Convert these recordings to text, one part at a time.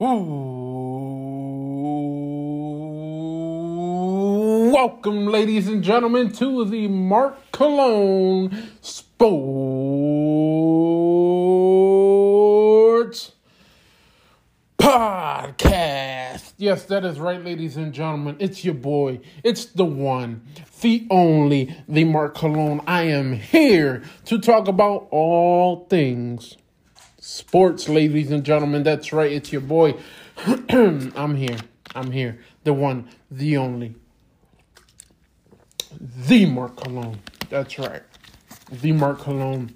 Welcome, ladies and gentlemen, to the Mark Cologne Sports Podcast. Yes, that is right, ladies and gentlemen. It's your boy. It's the one, the only, the Mark Cologne. I am here to talk about all things sports, ladies and gentlemen. That's right, it's your boy. I'm here. I'm here. The one, the only, the Mark Cologne. That's right. The Mark Cologne.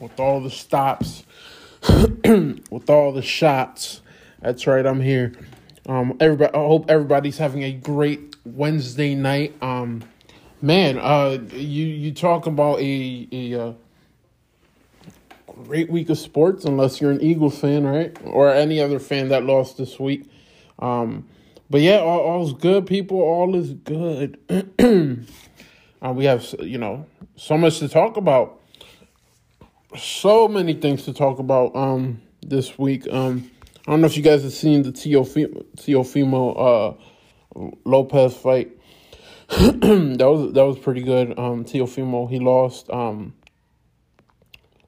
With all the stops, with all the shots. That's right, I'm here. Um, everybody, I hope everybody's having a great Wednesday night. Um, man, uh, you you talk about a a uh, great week of sports, unless you're an Eagles fan, right, or any other fan that lost this week. Um, but yeah, all, all's good, people. All is good. uh, we have you know so much to talk about. So many things to talk about um, this week. Um, I don't know if you guys have seen the Teofimo, uh, Lopez fight. that was that was pretty good. Um, Teofimo he lost. Um,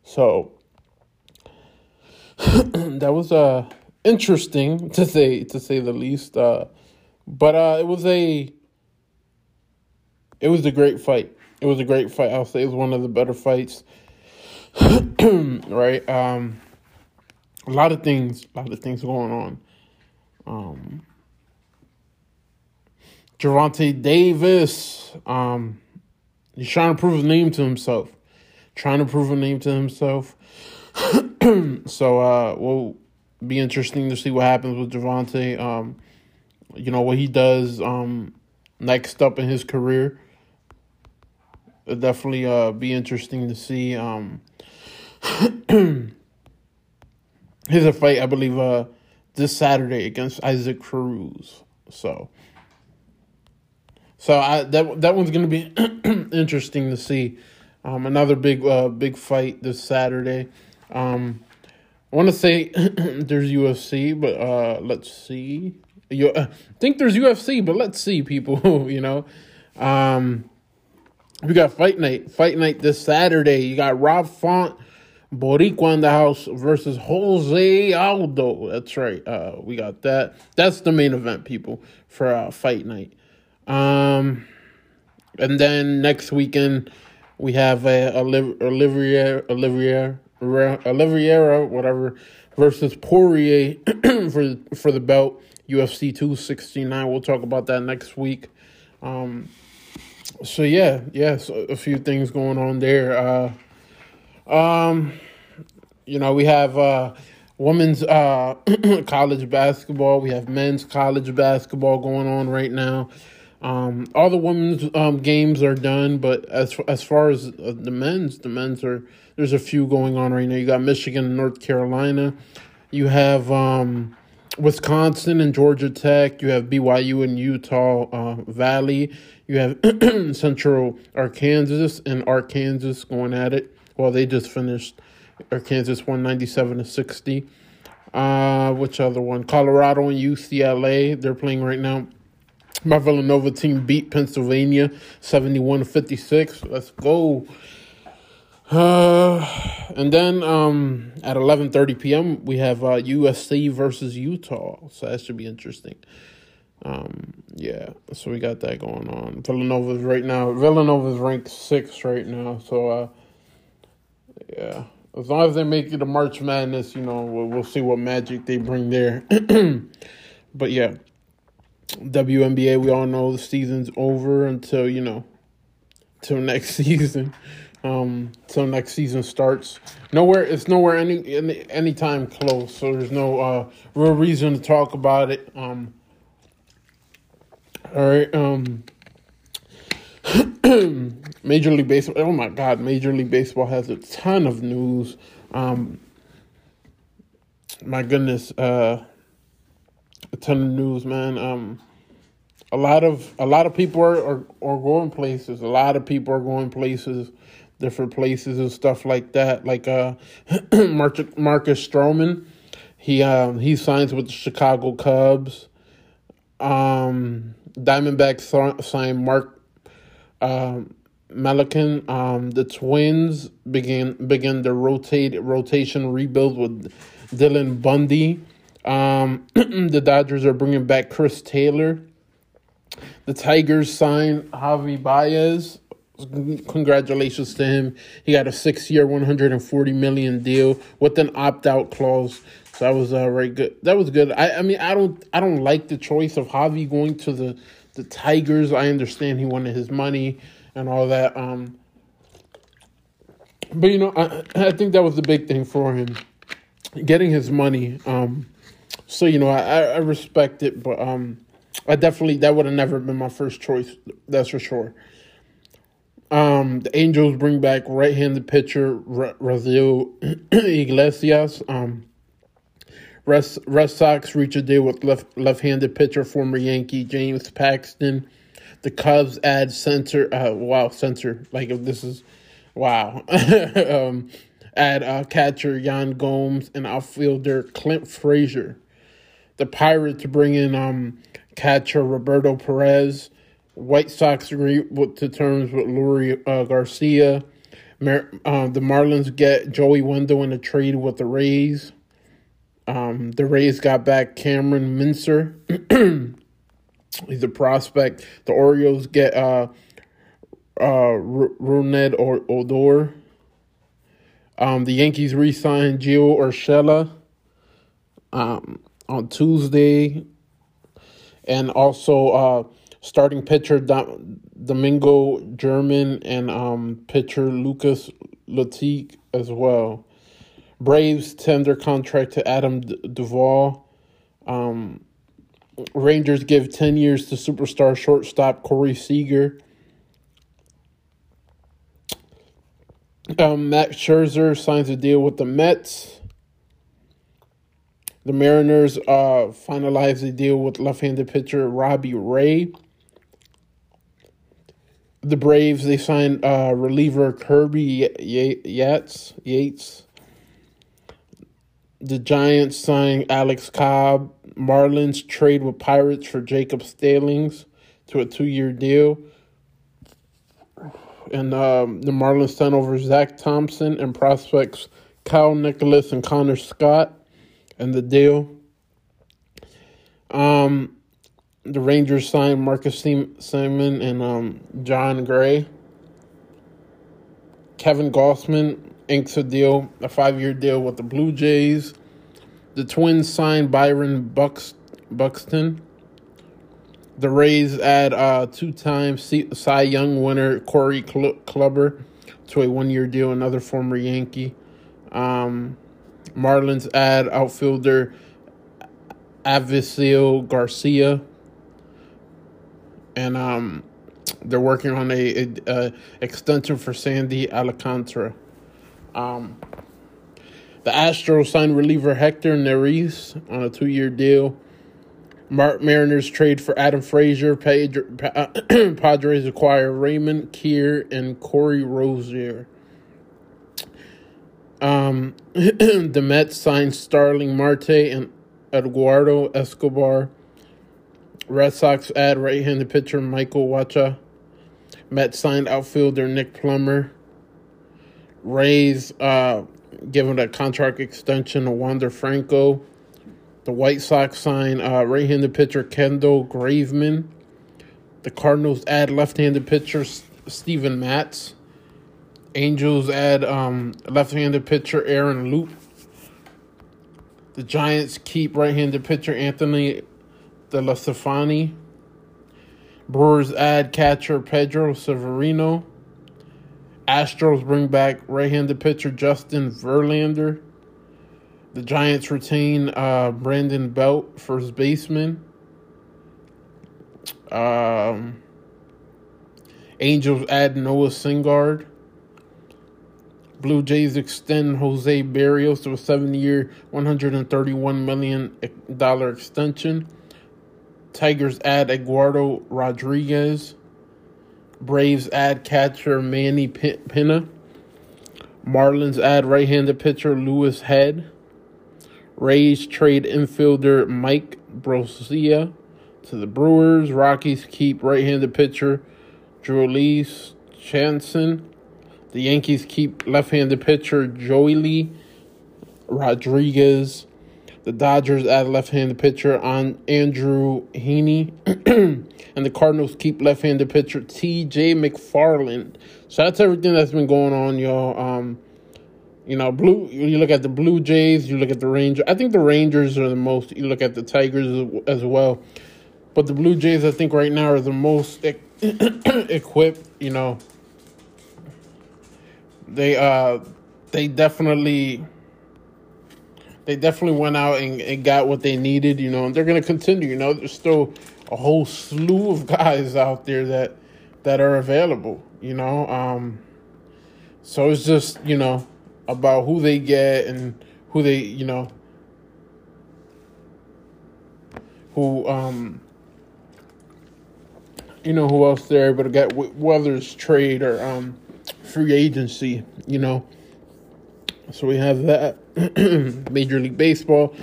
so that was uh interesting to say to say the least. Uh, but uh, it was a it was a great fight. It was a great fight. I'll say it was one of the better fights. right. Um, a lot of things. A lot of things going on. Um, Gervonta Davis. Um, he's trying to prove a name to himself. Trying to prove a name to himself. so uh, will be interesting to see what happens with Gervonta. Um, you know what he does um, next up in his career. It'll definitely uh, be interesting to see. Um, here's a fight I believe uh, this Saturday against Isaac Cruz. So, so I that that one's gonna be interesting to see. Um, another big uh, big fight this Saturday. Um, I want to say there's UFC, but uh, let's see. You uh, think there's UFC, but let's see, people. you know, um, we got fight night. Fight night this Saturday. You got Rob Font, Boricua in the house versus Jose Aldo. That's right. Uh, we got that. That's the main event, people, for uh, fight night. Um, and then next weekend we have a uh, Olivier Olivier Oliveira, whatever, versus Poirier for for the belt. UFC two sixty nine. We'll talk about that next week. Um, so yeah, yeah, so a few things going on there. Uh, um, you know, we have uh, women's uh, college basketball. We have men's college basketball going on right now. Um, all the women's um, games are done, but as as far as uh, the men's, the men's are there's a few going on right now. You got Michigan and North Carolina. You have um, Wisconsin and Georgia Tech. You have BYU and Utah uh, Valley. You have Central Arkansas and Arkansas going at it. Well, they just finished. Arkansas 197 to 60. Uh, which other one? Colorado and UCLA. They're playing right now. My Villanova team beat Pennsylvania 71 56. Let's go. Uh, and then um, at 11:30 p.m. we have uh, USC versus Utah, so that should be interesting. Um, yeah, so we got that going on. Villanova's right now. Villanova's ranked six right now, so uh, yeah. As long as they make it a March Madness, you know, we'll, we'll see what magic they bring there. but yeah, WNBA, we all know the season's over until you know, till next season um till next season starts. Nowhere it's nowhere any any any time close, so there's no uh real reason to talk about it. Um all right, um Major League Baseball oh my god, Major League Baseball has a ton of news. Um my goodness, uh a ton of news, man. Um a lot of a lot of people are, are, are going places. A lot of people are going places different places and stuff like that. Like uh, Marcus Marcus Stroman, He um, he signs with the Chicago Cubs. Um, Diamondbacks signed Mark um, Melancon. Um, the Twins begin begin the rotate rotation rebuild with Dylan Bundy. Um, the Dodgers are bringing back Chris Taylor. The Tigers signed Javi Baez. Congratulations to him. He got a six-year, one hundred and forty million deal with an opt-out clause. So that was uh, right good. That was good. I, I mean, I don't, I don't like the choice of Javi going to the the Tigers. I understand he wanted his money and all that. Um, but you know, I, I think that was the big thing for him, getting his money. Um, so you know, I, I respect it, but um, I definitely that would have never been my first choice. That's for sure. Um, the Angels bring back right-handed pitcher Raisel Iglesias. Um, Red, Red Sox reach a deal with left left-handed pitcher former Yankee James Paxton. The Cubs add center. Uh, wow, center. Like if this is wow. um, add uh, catcher Yan Gomes and outfielder Clint Frazier. The Pirates bring in um, catcher Roberto Perez. White Sox agree with, to terms with Leury uh, Garcia. Mar- uh, the Marlins get Joey Wendle in a trade with the Rays. Um, the Rays got back Kameron Misner. He's a prospect. The Orioles get uh, uh, Rougned or Odor. Um, the Yankees re-signed Gio Urshela um, on Tuesday, and also uh, starting pitcher Domingo German and um, pitcher Lucas Luetge as well. Braves tender contract to Adam Duvall. Um, Rangers give 10 years to superstar shortstop Corey Seager. Um, Max Scherzer signs a deal with the Mets. The Mariners uh, finalize a deal with left-handed pitcher Robbie Ray. The Braves they signed uh, reliever Kirby Yates. Yates. The Giants signed Alex Cobb. Marlins trade with Pirates for Jacob Stallings to a two-year deal. And um, the Marlins sent over Zach Thompson and prospects Kyle Nicolas and Connor Scott and the deal. Um, the Rangers signed Marcus Semien and um, Jon Gray. Kevin Gausman inks a deal, a five-year deal with the Blue Jays. The Twins signed Byron Buxt- Buxton. The Rays add uh, two-time Cy Young winner Corey Kluber to a one-year deal, another former Yankee. Um, Marlins add outfielder Avisail Garcia, and um, they're working on a, a, a, extension for Sandy Alcantara. Um, the Astros signed reliever Hector Neris on a two-year deal. Mar- Mariners trade for Adam Frazier. Padres acquire Raymond Kerr and Corey Rosier. Um, the Mets signed Starling Marte and Eduardo Escobar. Red Sox add right-handed pitcher Michael Wacha. Mets signed outfielder Nick Plummer. Rays uh, given a contract extension to Wander Franco. The White Sox sign uh, right-handed pitcher Kendall Graveman. The Cardinals add left-handed pitcher Steven Matz. Angels add um, left-handed pitcher Aaron Loup. The Giants keep right-handed pitcher Anthony DeSclafani. Brewers add catcher Pedro Severino. Astros bring back right-handed pitcher Justin Verlander. The Giants retain uh, Brandon Belt, first baseman. Um, Angels add Noah Syndergaard. Blue Jays extend Jose Berrios to a seven-year, $131 million extension. Tigers add Eduardo Rodriguez. Braves add catcher Manny Piña. Marlins add right-handed pitcher Louis Head. Rays trade infielder Mike Brosseau to the Brewers. Rockies keep right-handed pitcher Jhoulys Chacín. The Yankees keep left-handed pitcher Joely Rodriguez. The Dodgers add left-handed pitcher on Andrew Heaney, and the Cardinals keep left-handed pitcher T.J. McFarland. So that's everything that's been going on, y'all. Um, you know, blue. You look at the Blue Jays. You look at the Rangers. I think the Rangers are the most. You look at the Tigers as well, but the Blue Jays, I think, right now are the most equipped. You know, they uh, they definitely they definitely went out and, and got what they needed, you know, and they're going to continue. You know, there's still a whole slew of guys out there that that are available, you know. Um, so it's just you know about who they get and who they you know who um you know who else they're able to get whether it's trade or um free agency, you know. So we have that. Major League Baseball.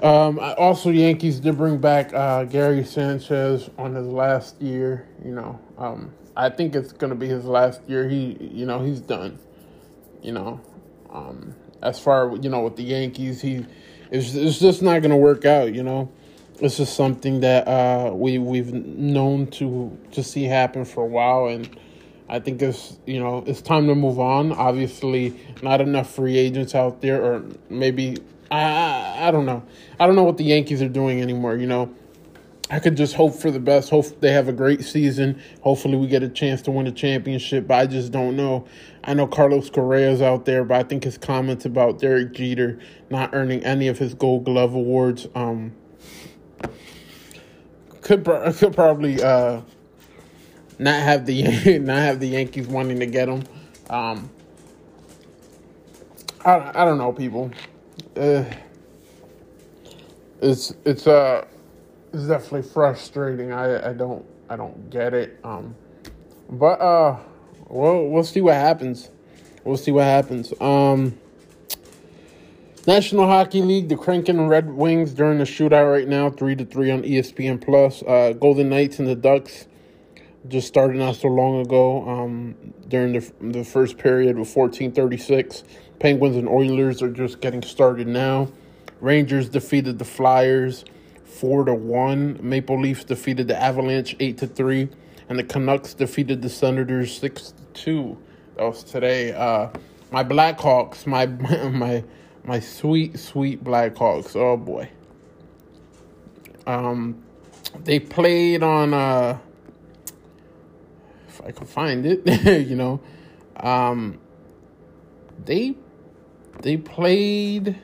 Um, also, Yankees did bring back uh, Gary Sanchez on his last year. You know, um, I think it's going to be his last year. He, you know, he's done. You know, um, as far you know with the Yankees, he it's, it's just not going to work out. You know, this is something that uh, we we've known to to see happen for a while, and I think it's you know it's time to move on. Obviously, not enough free agents out there, or maybe I, I I don't know. I don't know what the Yankees are doing anymore. You know, I could just hope for the best. Hope they have a great season. Hopefully, we get a chance to win a championship. But I just don't know. I know Carlos Correa's out there, but I think his comments about Derek Jeter not earning any of his Gold Glove awards um, could could probably. Uh, not have the not have the Yankees wanting to get him. Um, I I don't know, people. Uh, it's it's uh it's definitely frustrating. I I don't I don't get it. Um, but uh, we'll we'll see what happens. We'll see what happens. Um. National Hockey League, the Kraken Red Wings during the shootout right now, three to three on ESPN Plus. Uh, Golden Knights and the Ducks just started not so long ago um, during the, the first period with 1436. Penguins and Oilers are just getting started now. Rangers defeated the Flyers 4 to 1. Maple Leafs defeated the Avalanche 8 to 3. And the Canucks defeated the Senators 6 to 2. That was today. Uh, my Blackhawks, my my my sweet, sweet Blackhawks. Oh boy. Um, they played on uh I could find it, you know. Um, they they played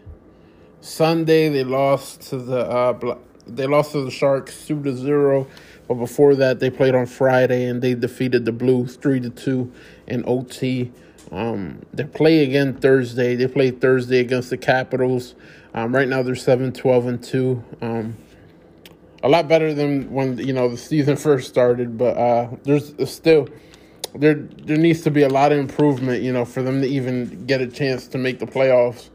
Sunday. They lost to the uh, they lost to the Sharks two to zero. But before that, they played on Friday and they defeated the Blues three to two in OT. Um, they play again Thursday. They play Thursday against the Capitals. Um, right now they're 7 12 and 2. Um, a lot better than when you know the season first started, but uh, there's still there there needs to be a lot of improvement, you know, for them to even get a chance to make the playoffs.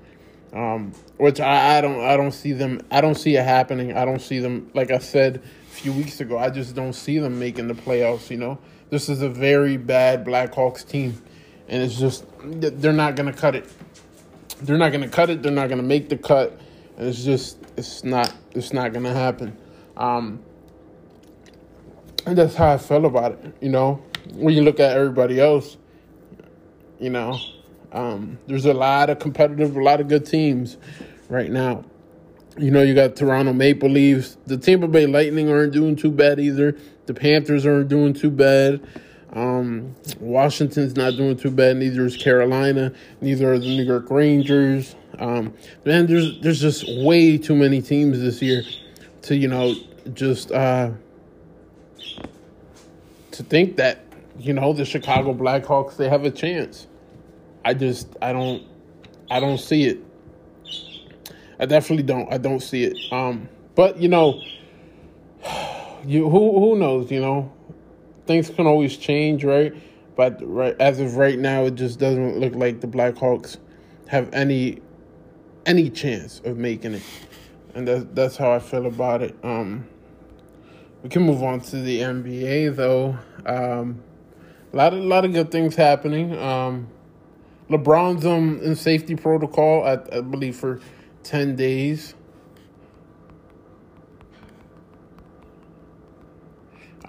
Um, which I, I don't I don't see them I don't see it happening. I don't see them like I said a few weeks ago. I just don't see them making the playoffs. You know, this is a very bad Blackhawks team, and it's just they're not gonna cut it. They're not gonna cut it. They're not gonna make the cut. And it's just it's not it's not gonna happen. Um, and that's how I felt about it. You know, when you look at everybody else, you know, um, there's a lot of competitive, a lot of good teams right now. You know, you got Toronto Maple Leafs. The Tampa Bay Lightning aren't doing too bad either. The Panthers aren't doing too bad. Um, Washington's not doing too bad. Neither is Carolina. Neither are the New York Rangers. Um, man, there's there's just way too many teams this year to you know just uh, to think that you know the Chicago Blackhawks they have a chance. I just I don't I don't see it. I definitely don't. I don't see it. Um, but you know, you who who knows? You know, things can always change, right? But right as of right now, it just doesn't look like the Blackhawks have any any chance of making it, and that's that's how I feel about it. Um, we can move on to the NBA though. Um, a lot of lot of good things happening. Um, LeBron's um in safety protocol, I, I believe for ten days.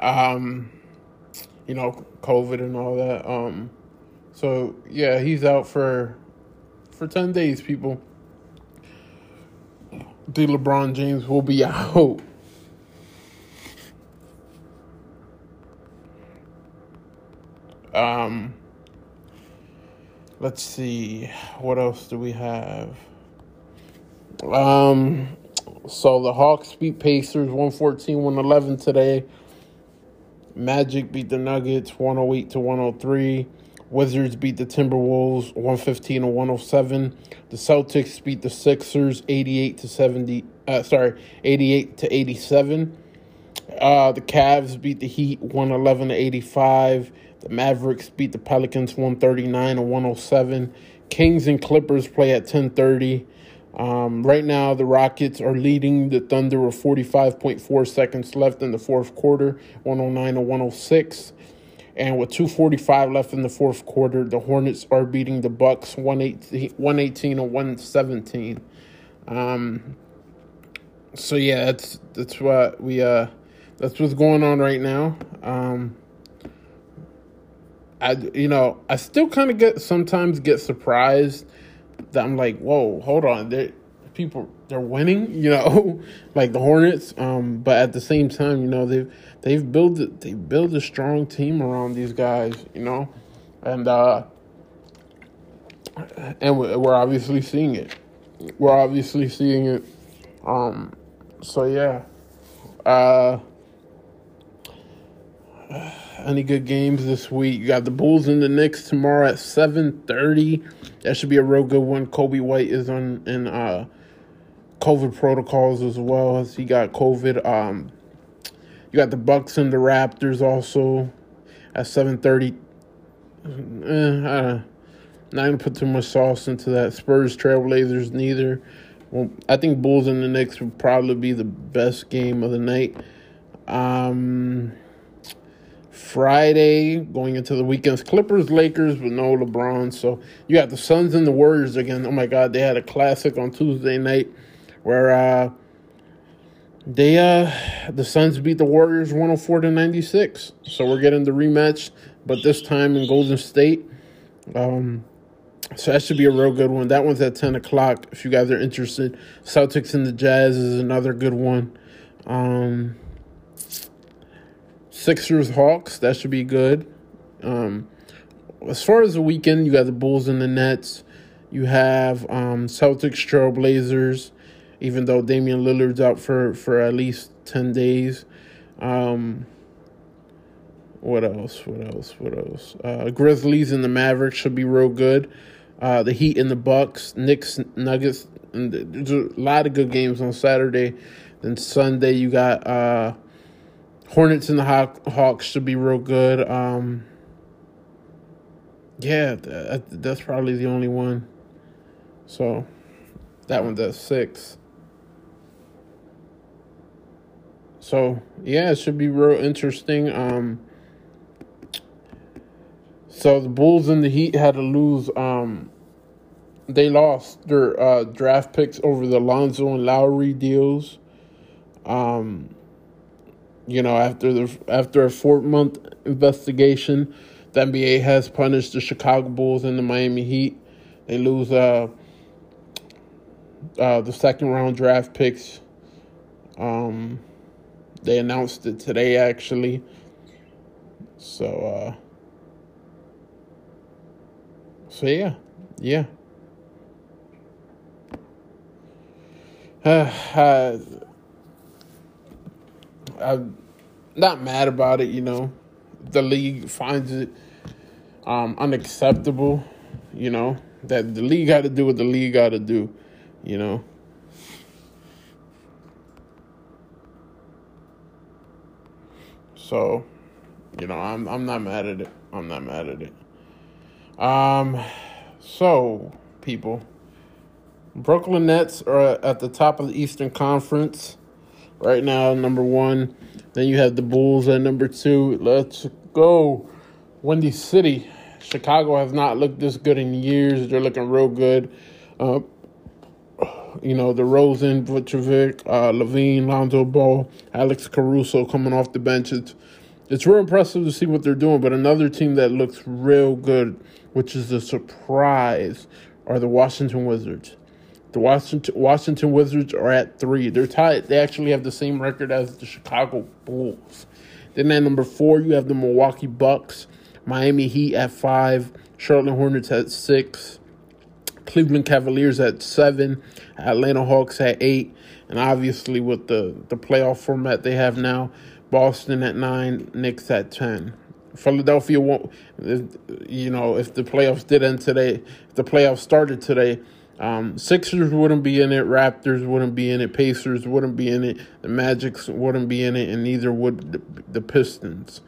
Um, you know, COVID and all that. Um, so yeah, he's out for for ten days. People, the LeBron James will be out. Um, let's see, what else do we have? Um, so the Hawks beat Pacers 114 111 today. Magic beat the Nuggets 108 to 103. Wizards beat the Timberwolves 115 to 107. The Celtics beat the Sixers 88 to 70 uh, sorry, 88 to 87. Uh, the Cavs beat the Heat 111 to 85. The Mavericks beat the Pelicans 139 to 107. Kings and Clippers play at 1030. Um, right now, the Rockets are leading the Thunder with 45.4 seconds left in the fourth quarter, 109 to 106. And with 245 left in the fourth quarter, the Hornets are beating the Bucks 118, 118 to 117. Um, so yeah, that's that's what we uh that's what's going on right now. Um, I you know I still kind of get sometimes get surprised that I'm like, whoa, hold on, they people they're winning, you know, like the Hornets. Um, but at the same time, you know they've they've built they built a strong team around these guys, you know, and uh, and we're obviously seeing it. We're obviously seeing it. Um, so yeah. Uh, any good games this week? You got the Bulls and the Knicks tomorrow at seven thirty. That should be a real good one. Coby White is on in uh, COVID protocols as well as he got COVID. Um, you got the Bucks and the Raptors also at seven thirty. Eh, uh, not gonna put too much sauce into that. Spurs Trailblazers neither. Well, I think Bulls and the Knicks would probably be the best game of the night. Um, Friday, going into the weekends, Clippers, Lakers, but no LeBron. So you got the Suns and the Warriors again. Oh my God, they had a classic on Tuesday night where uh, they uh, the Suns beat the Warriors 104 to 96. So we're getting the rematch, but this time in Golden State. Um, so that should be a real good one. That one's at 10 o'clock if you guys are interested. Celtics and the Jazz is another good one. Um, Sixers Hawks, that should be good. Um, as far as the weekend, you got the Bulls and the Nets. You have um, Celtics Trailblazers, even though Damian Lillard's out for, for at least 10 days. Um, what else? What else? What else? Uh, Grizzlies and the Mavericks should be real good. Uh, the Heat and the Bucks, Knicks, Nuggets. And there's a lot of good games on Saturday. Then Sunday you got uh, Hornets and the Haw- Hawks should be real good. Um, yeah, that, that's probably the only one. So that one does six. So yeah, it should be real interesting. Um, so the Bulls and the Heat had to lose. Um, they lost their uh, draft picks over the Lonzo and Lowry deals. Um, you know, after the after a four month investigation, the NBA has punished the Chicago Bulls and the Miami Heat. They lose uh, uh, the second round draft picks. Um, they announced it today, actually. So, uh, so yeah, yeah. Uh, uh, I'm not mad about it, you know. The league finds it um, unacceptable, you know, that the league got to do what the league got to do, you know. So, you know, I'm I'm not mad at it. I'm not mad at it. Um, so people, Brooklyn Nets are at the top of the Eastern Conference right now, number one. Then you have the Bulls at number two. Let's go. Windy City. Chicago has not looked this good in years. They're looking real good. Uh, you know, DeRozan, Vucevic, uh, LaVine, Lonzo Ball, Alex Caruso coming off the bench. It's, it's real impressive to see what they're doing. But another team that looks real good, which is a surprise, are the Washington Wizards. The Washington Washington Wizards are at three. They're tied. They actually have the same record as the Chicago Bulls. Then at number four, you have the Milwaukee Bucks, Miami Heat at five, Charlotte Hornets at six, Cleveland Cavaliers at seven, Atlanta Hawks at eight, and obviously with the the playoff format they have now, Boston at nine, Knicks at ten. Philadelphia won't, you know, if the playoffs did end today, if the playoffs started today, um, Sixers wouldn't be in it, Raptors wouldn't be in it, Pacers wouldn't be in it, the Magics wouldn't be in it, and neither would the, the Pistons.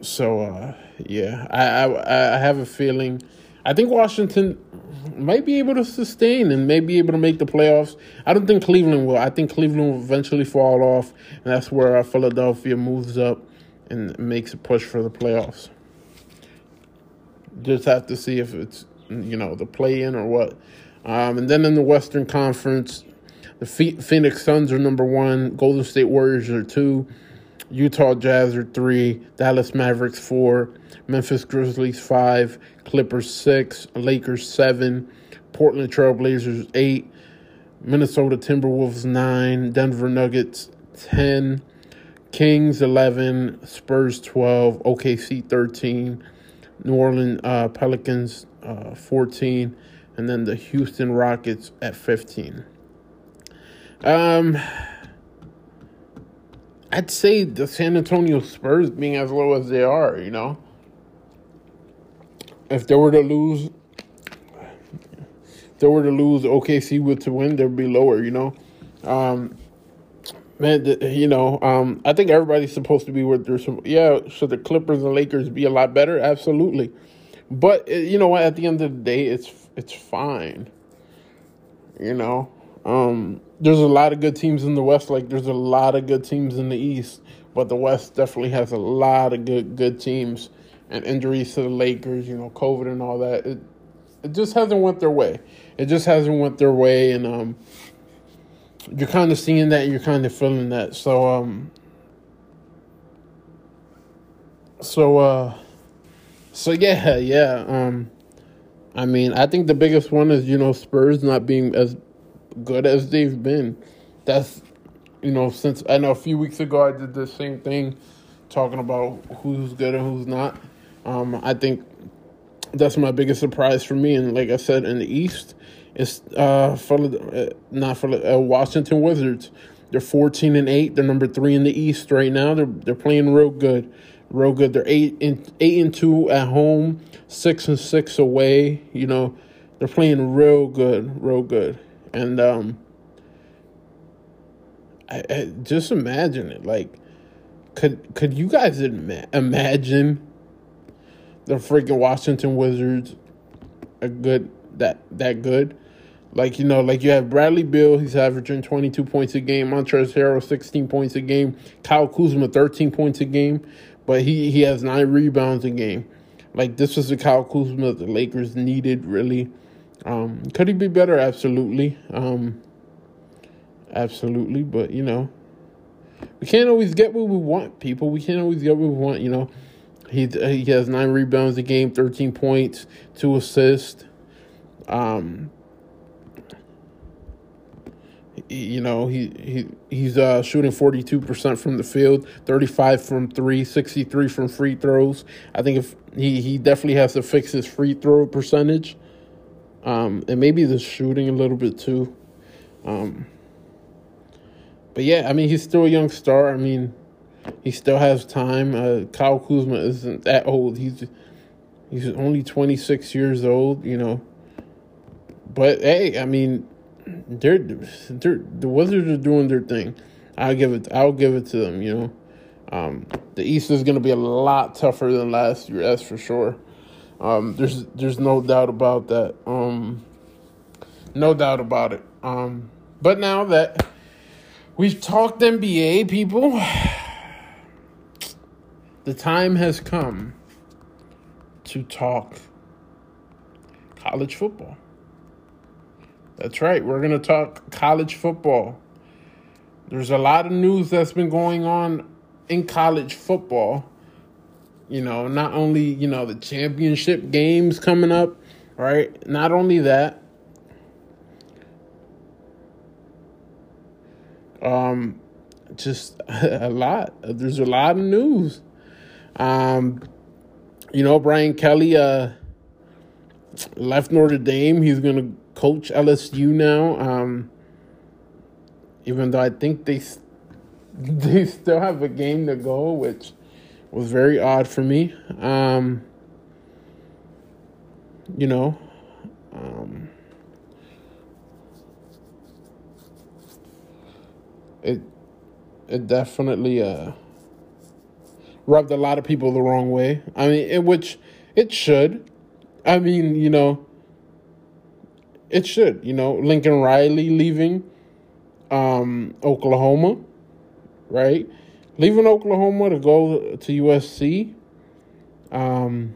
So uh, yeah, I, I I have a feeling. I think Washington might be able to sustain and may be able to make the playoffs. I don't think Cleveland will. I think Cleveland will eventually fall off, and that's where uh, Philadelphia moves up and makes a push for the playoffs. Just have to see if it's you know, the play in or what. Um, and then in the Western Conference, the Phoenix Suns are number one, Golden State Warriors are two, Utah Jazz are three, Dallas Mavericks four, Memphis Grizzlies five, Clippers six, Lakers seven, Portland Trailblazers eight, Minnesota Timberwolves nine, Denver Nuggets ten, Kings eleven, Spurs twelve, OKC thirteen, New Orleans uh, Pelicans uh, 14, and then the Houston Rockets at 15. Um, I'd say the San Antonio Spurs being as low as they are, you know. If they were to lose, if they were to lose, OKC would to win, they'd be lower, you know. Um, man, you know, um, I think everybody's supposed to be where some. Yeah, should the Clippers and Lakers be a lot better? Absolutely. But uh, you know what? At the end of the day, it's it's fine. You know, um, there's a lot of good teams in the West. Like there's a lot of good teams in the East, but the West definitely has a lot of good good teams. And injuries to the Lakers, you know, COVID and all that. It it just hasn't went their way. It just hasn't went their way, and um, you're kind of seeing that. You're kind of feeling that. So um, so uh so yeah, yeah. Um, I mean, I think the biggest one is you know Spurs not being as good as they've been. That's you know since I know a few weeks ago I did the same thing, talking about who's good and who's not. Um, I think that's my biggest surprise for me. And like I said, in the East, it's uh, for, uh not for uh, Washington Wizards. They're fourteen and eight. They're number three in the East right now. They're they're playing real good real good. They're eight and eight and two at home, six and six away. You know, they're playing real good, real good. And um, I, I just imagine it. Like, could could you guys ima- imagine the freaking Washington Wizards a good that that good? Like, you know, like you have Bradley Beal, he's averaging 22 points a game. Montrezl Harrell, 16 points a game. Kyle Kuzma, 13 points a game but he, he has nine rebounds a game. Like this was the Kyle Kuzma the Lakers needed really. Um, could he be better? Absolutely. Um, absolutely, but you know, we can't always get what we want, people. We can't always get what we want, you know. He he has nine rebounds a game, thirteen points, two assists. Um, you know he he he's uh, shooting 42% from the field 35 from 3 63 from free throws i think if he he definitely has to fix his free throw percentage um and maybe the shooting a little bit too um but yeah i mean he's still a young star i mean he still has time uh kyle kuzma isn't that old he's he's only 26 years old you know but hey i mean they're, they're the Wizards are doing their thing. I'll give it. I'll give it to them. You know, um, the East is going to be a lot tougher than last year. That's for sure. Um, there's there's no doubt about that. Um, No doubt about it. Um, but now that we've talked NBA, people, the time has come to talk college football. That's right. We're going to talk college football. There's a lot of news that's been going on in college football. You know, not only, you know, the championship games coming up, right? Not only that, um, just a lot. There's a lot of news. Um, you know, Brian Kelly uh, left Notre Dame. He's going to coach LSU now. Um, even though I think they they still have a game to go, which was very odd for me. Um, you know, um, it it definitely uh, rubbed a lot of people the wrong way. I mean, it, which it should. I mean, you know, it should. You know, Lincoln Riley leaving um, Oklahoma, right? Leaving Oklahoma to go to USC. Um,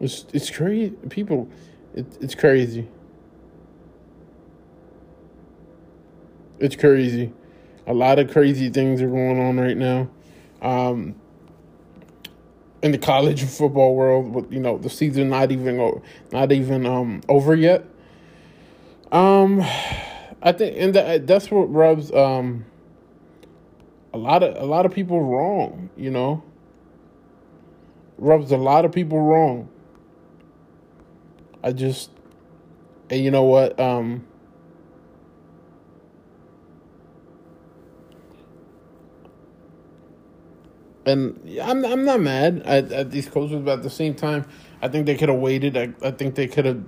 it's it's crazy. People, it, it's crazy. It's crazy. A lot of crazy things are going on right now. Um, in the college football world, with you know the season not even not even um over yet. Um, I think, and that, that's what rubs um a lot of a lot of people wrong. You know, rubs a lot of people wrong. I just, and you know what, um. And I'm I'm not mad at, at these coaches, but at the same time, I think they could have waited. I, I think they could have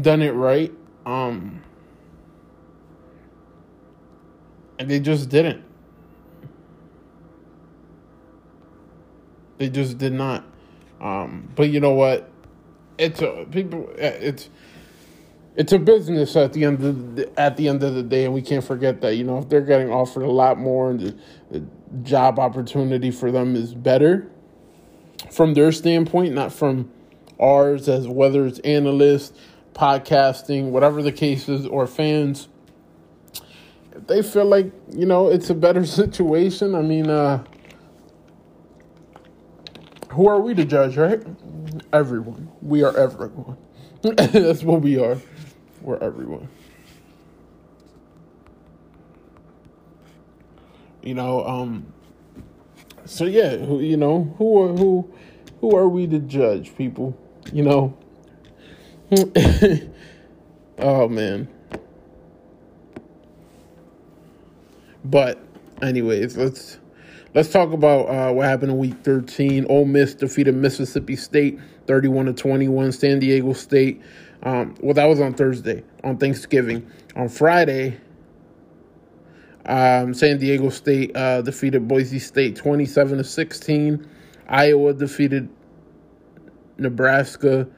done it right. Um, and they just didn't. They just did not. Um, but you know what? It's a people. It's it's a business at the end of the, at the end of the day, and we can't forget that. You know, if they're getting offered a lot more, and the, the job opportunity for them is better from their standpoint, not from ours as whether it's analysts podcasting, whatever the case is, or fans, they feel like, you know, it's a better situation, I mean, uh, who are we to judge, right? Everyone. We are everyone. That's what we are. We're everyone. You know, um, so yeah, who you know, who are who who are we to judge people? You know, oh man. But anyways, let's let's talk about uh, what happened in week 13. Ole Miss defeated Mississippi State 31 to 21. San Diego State um, well that was on Thursday on Thanksgiving. On Friday um, San Diego State uh, defeated Boise State 27 to 16. Iowa defeated Nebraska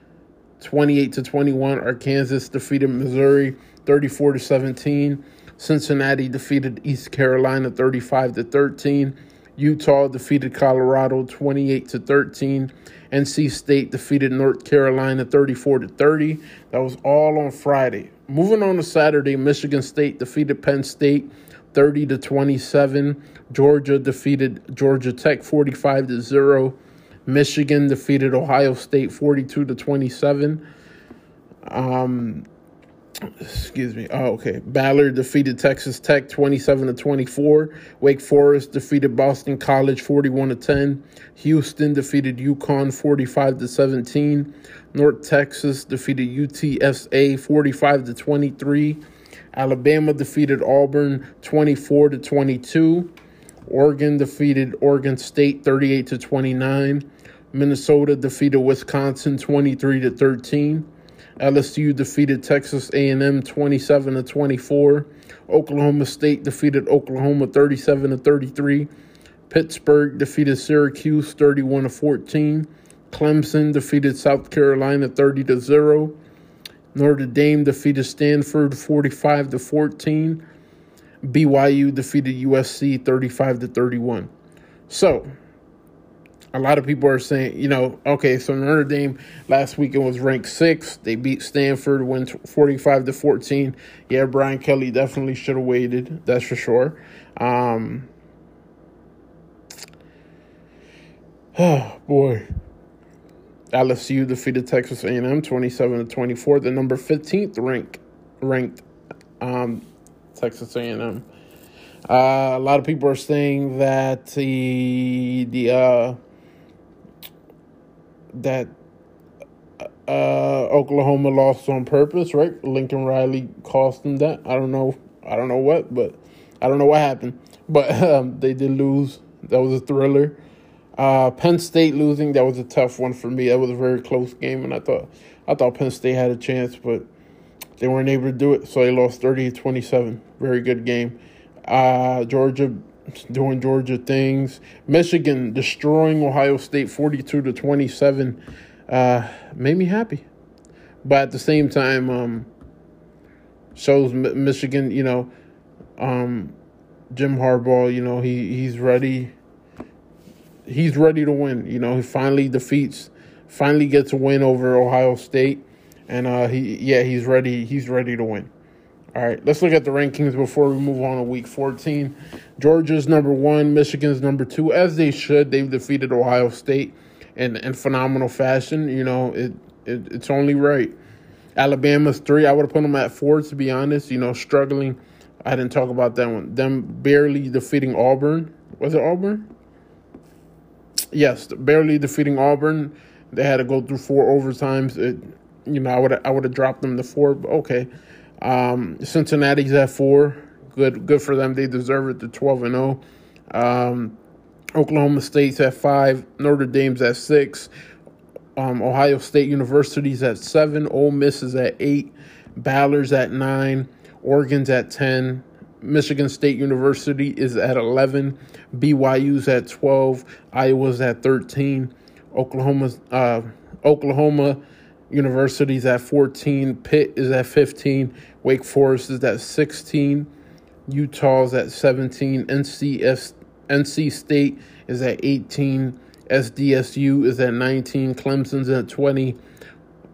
28 to 21. Arkansas defeated Missouri 34 to 17. Cincinnati defeated East Carolina 35 to 13. Utah defeated Colorado 28 to 13. NC State defeated North Carolina 34 to 30. That was all on Friday. Moving on to Saturday, Michigan State defeated Penn State 30 to 27. Georgia defeated Georgia Tech 45 to 0. Michigan defeated Ohio State 42 to 27. Um, excuse me. Oh, okay. Baylor defeated Texas Tech 27 to 24. Wake Forest defeated Boston College 41 to 10. Houston defeated UConn 45 to 17. North Texas defeated UTSA 45 to 23. Alabama defeated Auburn 24 to 22. Oregon defeated Oregon State 38 to 29. Minnesota defeated Wisconsin 23 to 13. LSU defeated Texas A&M 27 to 24. Oklahoma State defeated Oklahoma 37 to 33. Pittsburgh defeated Syracuse 31 to 14. Clemson defeated South Carolina 30 to 0. Notre Dame defeated Stanford 45 to 14. BYU defeated USC 35 to 31. So, a lot of people are saying, you know, okay, so Notre Dame last weekend was ranked sixth. They beat Stanford, went 45 to 14. Yeah, Brian Kelly definitely should have waited. That's for sure. Um, oh, boy. LSU defeated Texas A&M 27 to 24. The number 15th ranked ranked um, Texas A&M. Uh, a lot of people are saying that the the uh, that uh, Oklahoma lost on purpose, right? Lincoln Riley cost them that. I don't know. I don't know what, but I don't know what happened. But um, they did lose. That was a thriller. Uh, Penn State losing that was a tough one for me. That was a very close game, and I thought I thought Penn State had a chance, but they weren't able to do it, so they lost thirty to twenty seven. Very good game. Uh, Georgia doing Georgia things. Michigan destroying Ohio State 42 to 27 uh, made me happy. But at the same time, um, shows Michigan, you know, um, Jim Harbaugh, you know, he, he's ready. He's ready to win. You know, he finally defeats, finally gets a win over Ohio State. And uh, he, yeah, he's ready. He's ready to win. All right, let's look at the rankings before we move on to week 14. Georgia's number one, Michigan's number two, as they should. They've defeated Ohio State in, in phenomenal fashion. You know, it, it it's only right. Alabama's three. I would have put them at four, to be honest. You know, struggling. I didn't talk about that one. Them barely defeating Auburn. Was it Auburn? Yes, barely defeating Auburn. They had to go through four overtimes. It, you know, I would I would have dropped them to four, but okay. Um, Cincinnati's at four. Good, good for them. They deserve it. To twelve and zero. Oh. Um, Oklahoma State's at five. Notre Dame's at six. Um, Ohio State University's at seven. Ole Miss is at eight. Baylor's at nine. Oregon's at ten. Michigan State University is at 11. BYU's at 12. Iowa's at 13. Oklahoma's uh, Oklahoma University's at 14. Pitt is at 15. Wake Forest is at 16. Utah's at 17. NCS, NC State is at 18. SDSU is at 19. Clemson's at 20.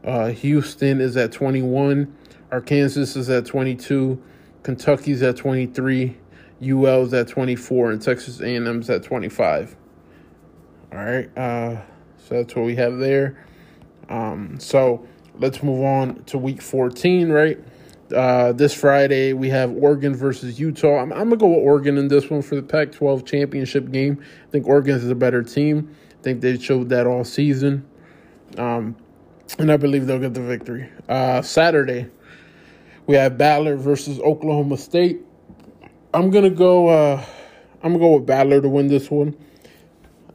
Uh, Houston is at 21. Arkansas is at 22. Kentucky's at 23. UL's at 24. And Texas A&M's at 25. All right. Uh, so that's what we have there. Um, so let's move on to week 14, right? Uh, this Friday, we have Oregon versus Utah. I'm, I'm going to go with Oregon in this one for the Pac 12 championship game. I think Oregon is a better team. I think they showed that all season. Um, and I believe they'll get the victory. Uh, Saturday, we have Baylor versus Oklahoma State. I'm gonna go. Uh, I'm gonna go with Baylor to win this one.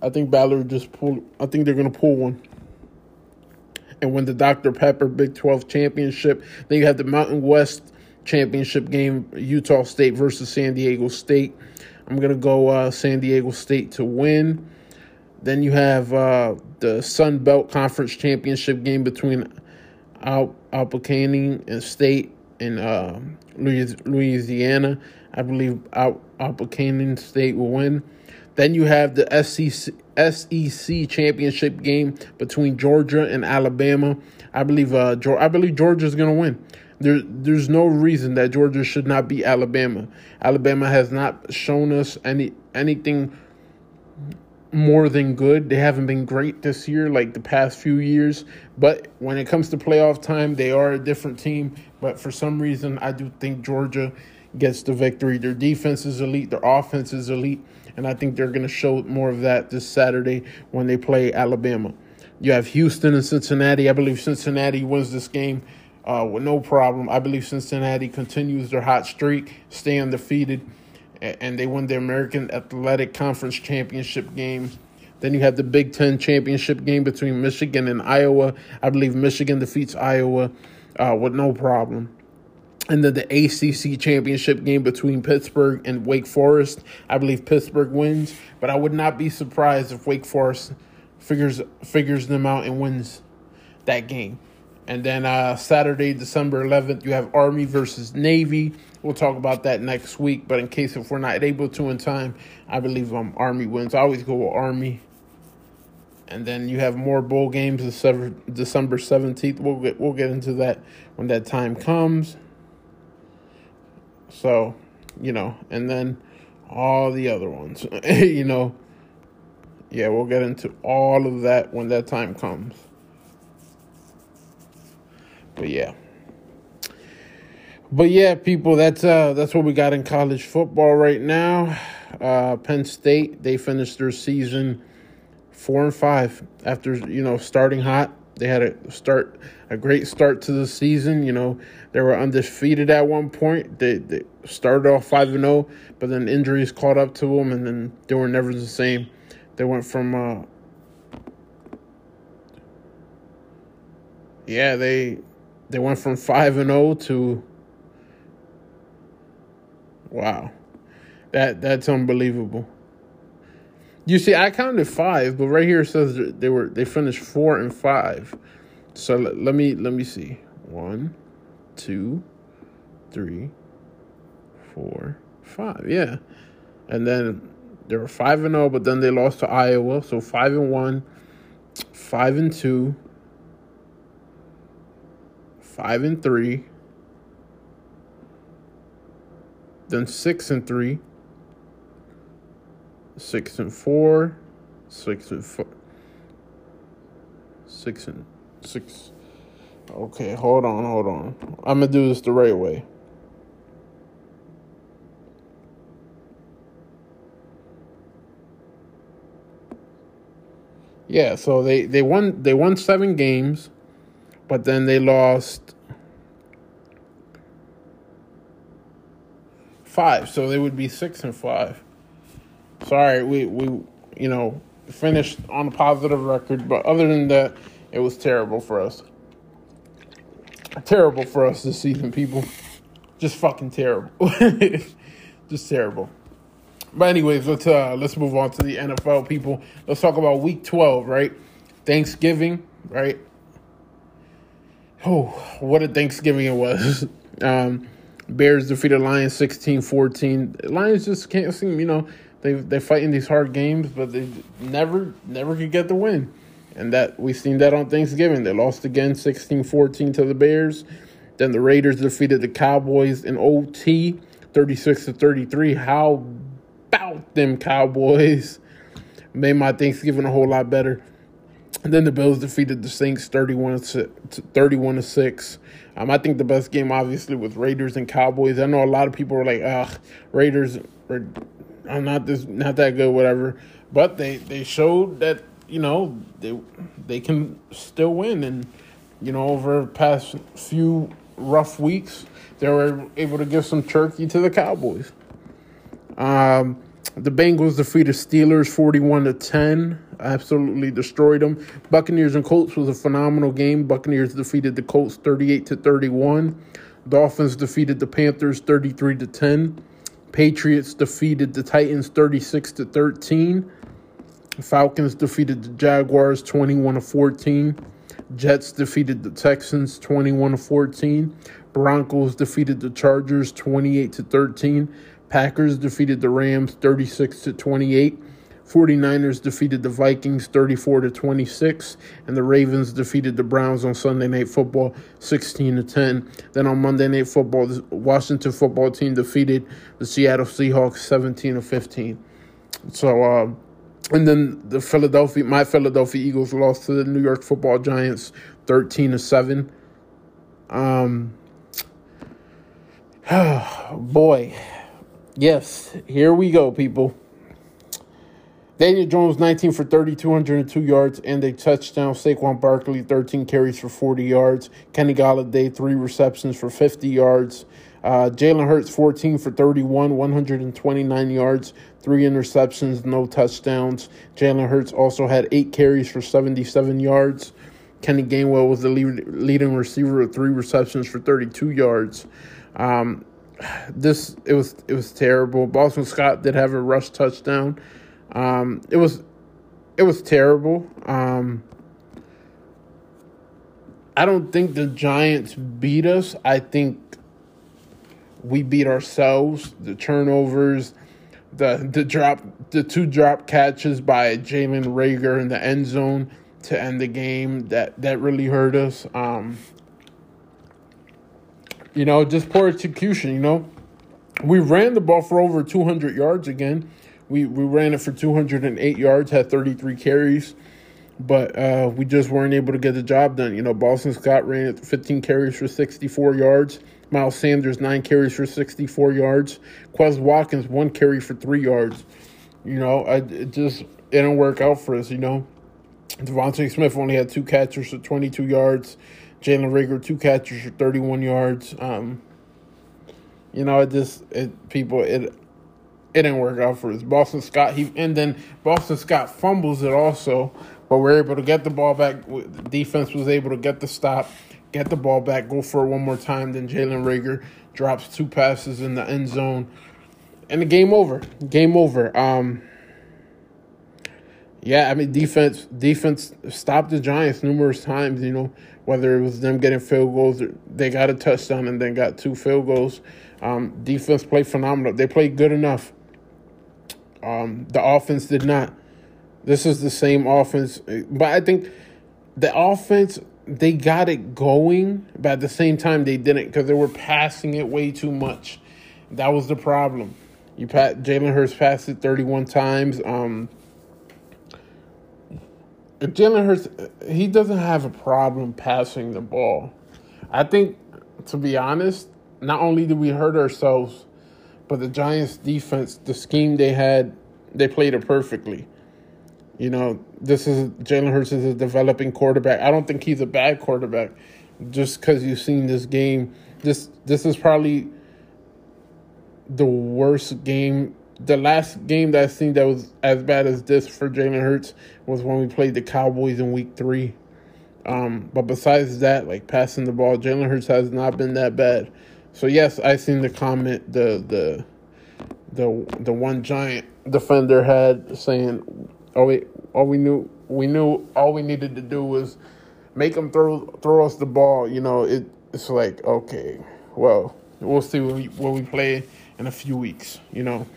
I think Baylor just pull. I think they're gonna pull one and win the Dr. Pepper Big 12 championship. Then you have the Mountain West championship game, Utah State versus San Diego State. I'm going to go uh, San Diego State to win. Then you have uh, the Sun Belt Conference championship game between Al- Albuquerque and State in uh, Louisiana. I believe Al- Albuquerque State will win. Then you have the SEC, SEC championship game between Georgia and Alabama. I believe uh, I believe Georgia's going to win. There, there's no reason that Georgia should not beat Alabama. Alabama has not shown us any anything more than good. They haven't been great this year, like the past few years. But when it comes to playoff time, they are a different team. But for some reason, I do think Georgia gets the victory. Their defense is elite. Their offense is elite and I think they're going to show more of that this Saturday when they play Alabama. You have Houston and Cincinnati. I believe Cincinnati wins this game uh, with no problem. I believe Cincinnati continues their hot streak, stay undefeated, and they win the American Athletic Conference Championship game. Then you have the Big Ten championship game between Michigan and Iowa. I believe Michigan defeats Iowa uh, with no problem and then the ACC championship game between Pittsburgh and Wake Forest. I believe Pittsburgh wins, but I would not be surprised if Wake Forest figures figures them out and wins that game. And then uh, Saturday, December 11th, you have Army versus Navy. We'll talk about that next week. But in case if we're not able to in time, I believe um, Army wins. I always go with Army. And then you have more bowl games December December 17th. We'll get we'll get into that when that time comes. So, you know, and then all the other ones, you know. Yeah, we'll get into all of that when that time comes. But yeah. But yeah, people, that's uh that's what we got in college football right now. Uh Penn State, they finished their season four and five after, you know, starting hot. They had a start a great start to the season. You know, they were undefeated at one point. They they started off five and zero, oh, but then injuries caught up to them, and then they were never the same. They went from uh, yeah they they went from five and zero oh to wow, that that's unbelievable. You see, I counted five, but right here it says they were they finished four and five. So let, let me let me see. One, two, three, four, five. Yeah, and then they were five and zero, oh, but then they lost to Iowa. So five and one, five and two, five and three, then six and three, six and four, six and four, six and six. Okay, hold on, hold on. I'm gonna do this the right way. Yeah, so they, they won they won seven games, but then they lost five, so they would be six and five. Sorry, we we you know finished on a positive record, but other than that, it was terrible for us. Terrible for us this season, people. Just fucking terrible. Just terrible. But anyways, let's uh let's move on to the NFL people. Let's talk about week 12, right? Thanksgiving, right? Oh, what a Thanksgiving it was. um Bears defeated Lions 16-14. Lions just can't seem, you know, they they fighting these hard games, but they never never could get the win. And that we've seen that on Thanksgiving. They lost again 16-14 to the Bears. Then the Raiders defeated the Cowboys in OT 36 to 33. How about them Cowboys? Made my Thanksgiving a whole lot better. And then the Bills defeated the Saints 31 to 31 to 6. Um, I think the best game obviously was Raiders and Cowboys. I know a lot of people were like, "Ugh, Raiders I'm not this not that good, whatever." But they they showed that you know they they can still win, and you know over past few rough weeks they were able to give some turkey to the Cowboys. Um, the Bengals defeated Steelers 41 to 10. Absolutely destroyed them. Buccaneers and Colts was a phenomenal game. Buccaneers defeated the Colts 38 to 31. Dolphins defeated the Panthers 33 to 10. Patriots defeated the Titans 36 to 13. Falcons defeated the Jaguars 21 to 14. Jets defeated the Texans 21 to 14. Broncos defeated the Chargers 28 to 13. Packers defeated the Rams 36 to 28. 49ers defeated the Vikings 34 to 26 and the Ravens defeated the Browns on Sunday Night Football 16 to 10. Then on Monday Night Football the Washington football team defeated the Seattle Seahawks 17 to 15. So uh, and then the Philadelphia, my Philadelphia Eagles lost to the New York Football Giants, thirteen to seven. Um, boy, yes, here we go, people. Daniel Jones, 19 for 30, 202 yards, and a touchdown. Saquon Barkley, 13 carries for 40 yards. Kenny Golladay, three receptions for 50 yards. Uh, Jalen Hurts, 14 for 31, 129 yards, three interceptions, no touchdowns. Jalen Hurts also had eight carries for 77 yards. Kenny Gainwell was the lead, leading receiver with three receptions for 32 yards. Um, this it was it was terrible. Boston Scott did have a rush touchdown. Um, it was it was terrible. Um, I don't think the Giants beat us. I think we beat ourselves. The turnovers, the the drop, the two drop catches by Jalen Reagor in the end zone to end the game that that really hurt us. Um, you know, just poor execution. You know, we ran the ball for over 200 yards again. We we ran it for 208 yards, had 33 carries, but uh, we just weren't able to get the job done. You know, Boston Scott ran it 15 carries for 64 yards. Miles Sanders nine carries for 64 yards. Quez Watkins one carry for three yards. You know, I, it just it didn't work out for us. You know, DeVonta Smith only had two catches for 22 yards. Jalen Reagor two catches for 31 yards. Um, you know, it just it people it it didn't work out for us. Boston Scott he and then Boston Scott fumbles it also, but we're able to get the ball back. Defense was able to get the stop, get the ball back, go for it one more time. Then Jalen Reagor drops two passes in the end zone, and the game over. Game over. Um, yeah, I mean defense defense stopped the Giants numerous times. You know whether it was them getting field goals, they got a touchdown and then got two field goals. Um, defense played phenomenal. They played good enough. Um, the offense did not. This is the same offense, but I think the offense they got it going, but at the same time they didn't because they were passing it way too much. That was the problem. You pat Jalen Hurts passed it thirty one times. Um, Jalen Hurts, he doesn't have a problem passing the ball. I think, to be honest, not only did we hurt ourselves, but the Giants' defense, the scheme they had, they played it perfectly. You know, this is Jalen Hurts is a developing quarterback. I don't think he's a bad quarterback. Just because you've seen this game, this this is probably the worst game the last game that I seen that was as bad as this for Jalen Hurts was when we played the Cowboys in Week Three. Um, but besides that, like passing the ball, Jalen Hurts has not been that bad. So yes, I seen the comment the the the the one giant defender had saying, "Oh, we all we knew we knew all we needed to do was make them throw throw us the ball." You know, it it's like okay, well, we'll see when we when we play in a few weeks. You know.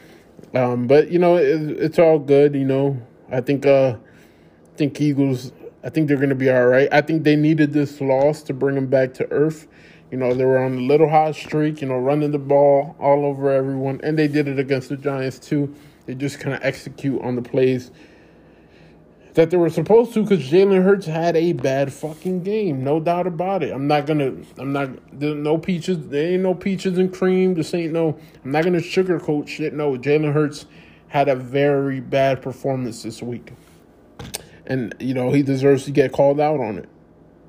Um, but you know, it, it's all good. You know, I think uh, I think Eagles. I think they're to be all right. I think they needed this loss to bring them back to earth. You know, they were on a little hot streak. You know, running the ball all over everyone, and they did it against the Giants too. They just kind of execute on the plays that they were supposed to because Jalen Hurts had a bad fucking game, no doubt about it. I'm not gonna, I'm not, no peaches, there ain't no peaches and cream. This ain't no, I'm not gonna sugarcoat shit. No, Jalen Hurts had a very bad performance this week, and you know he deserves to get called out on it.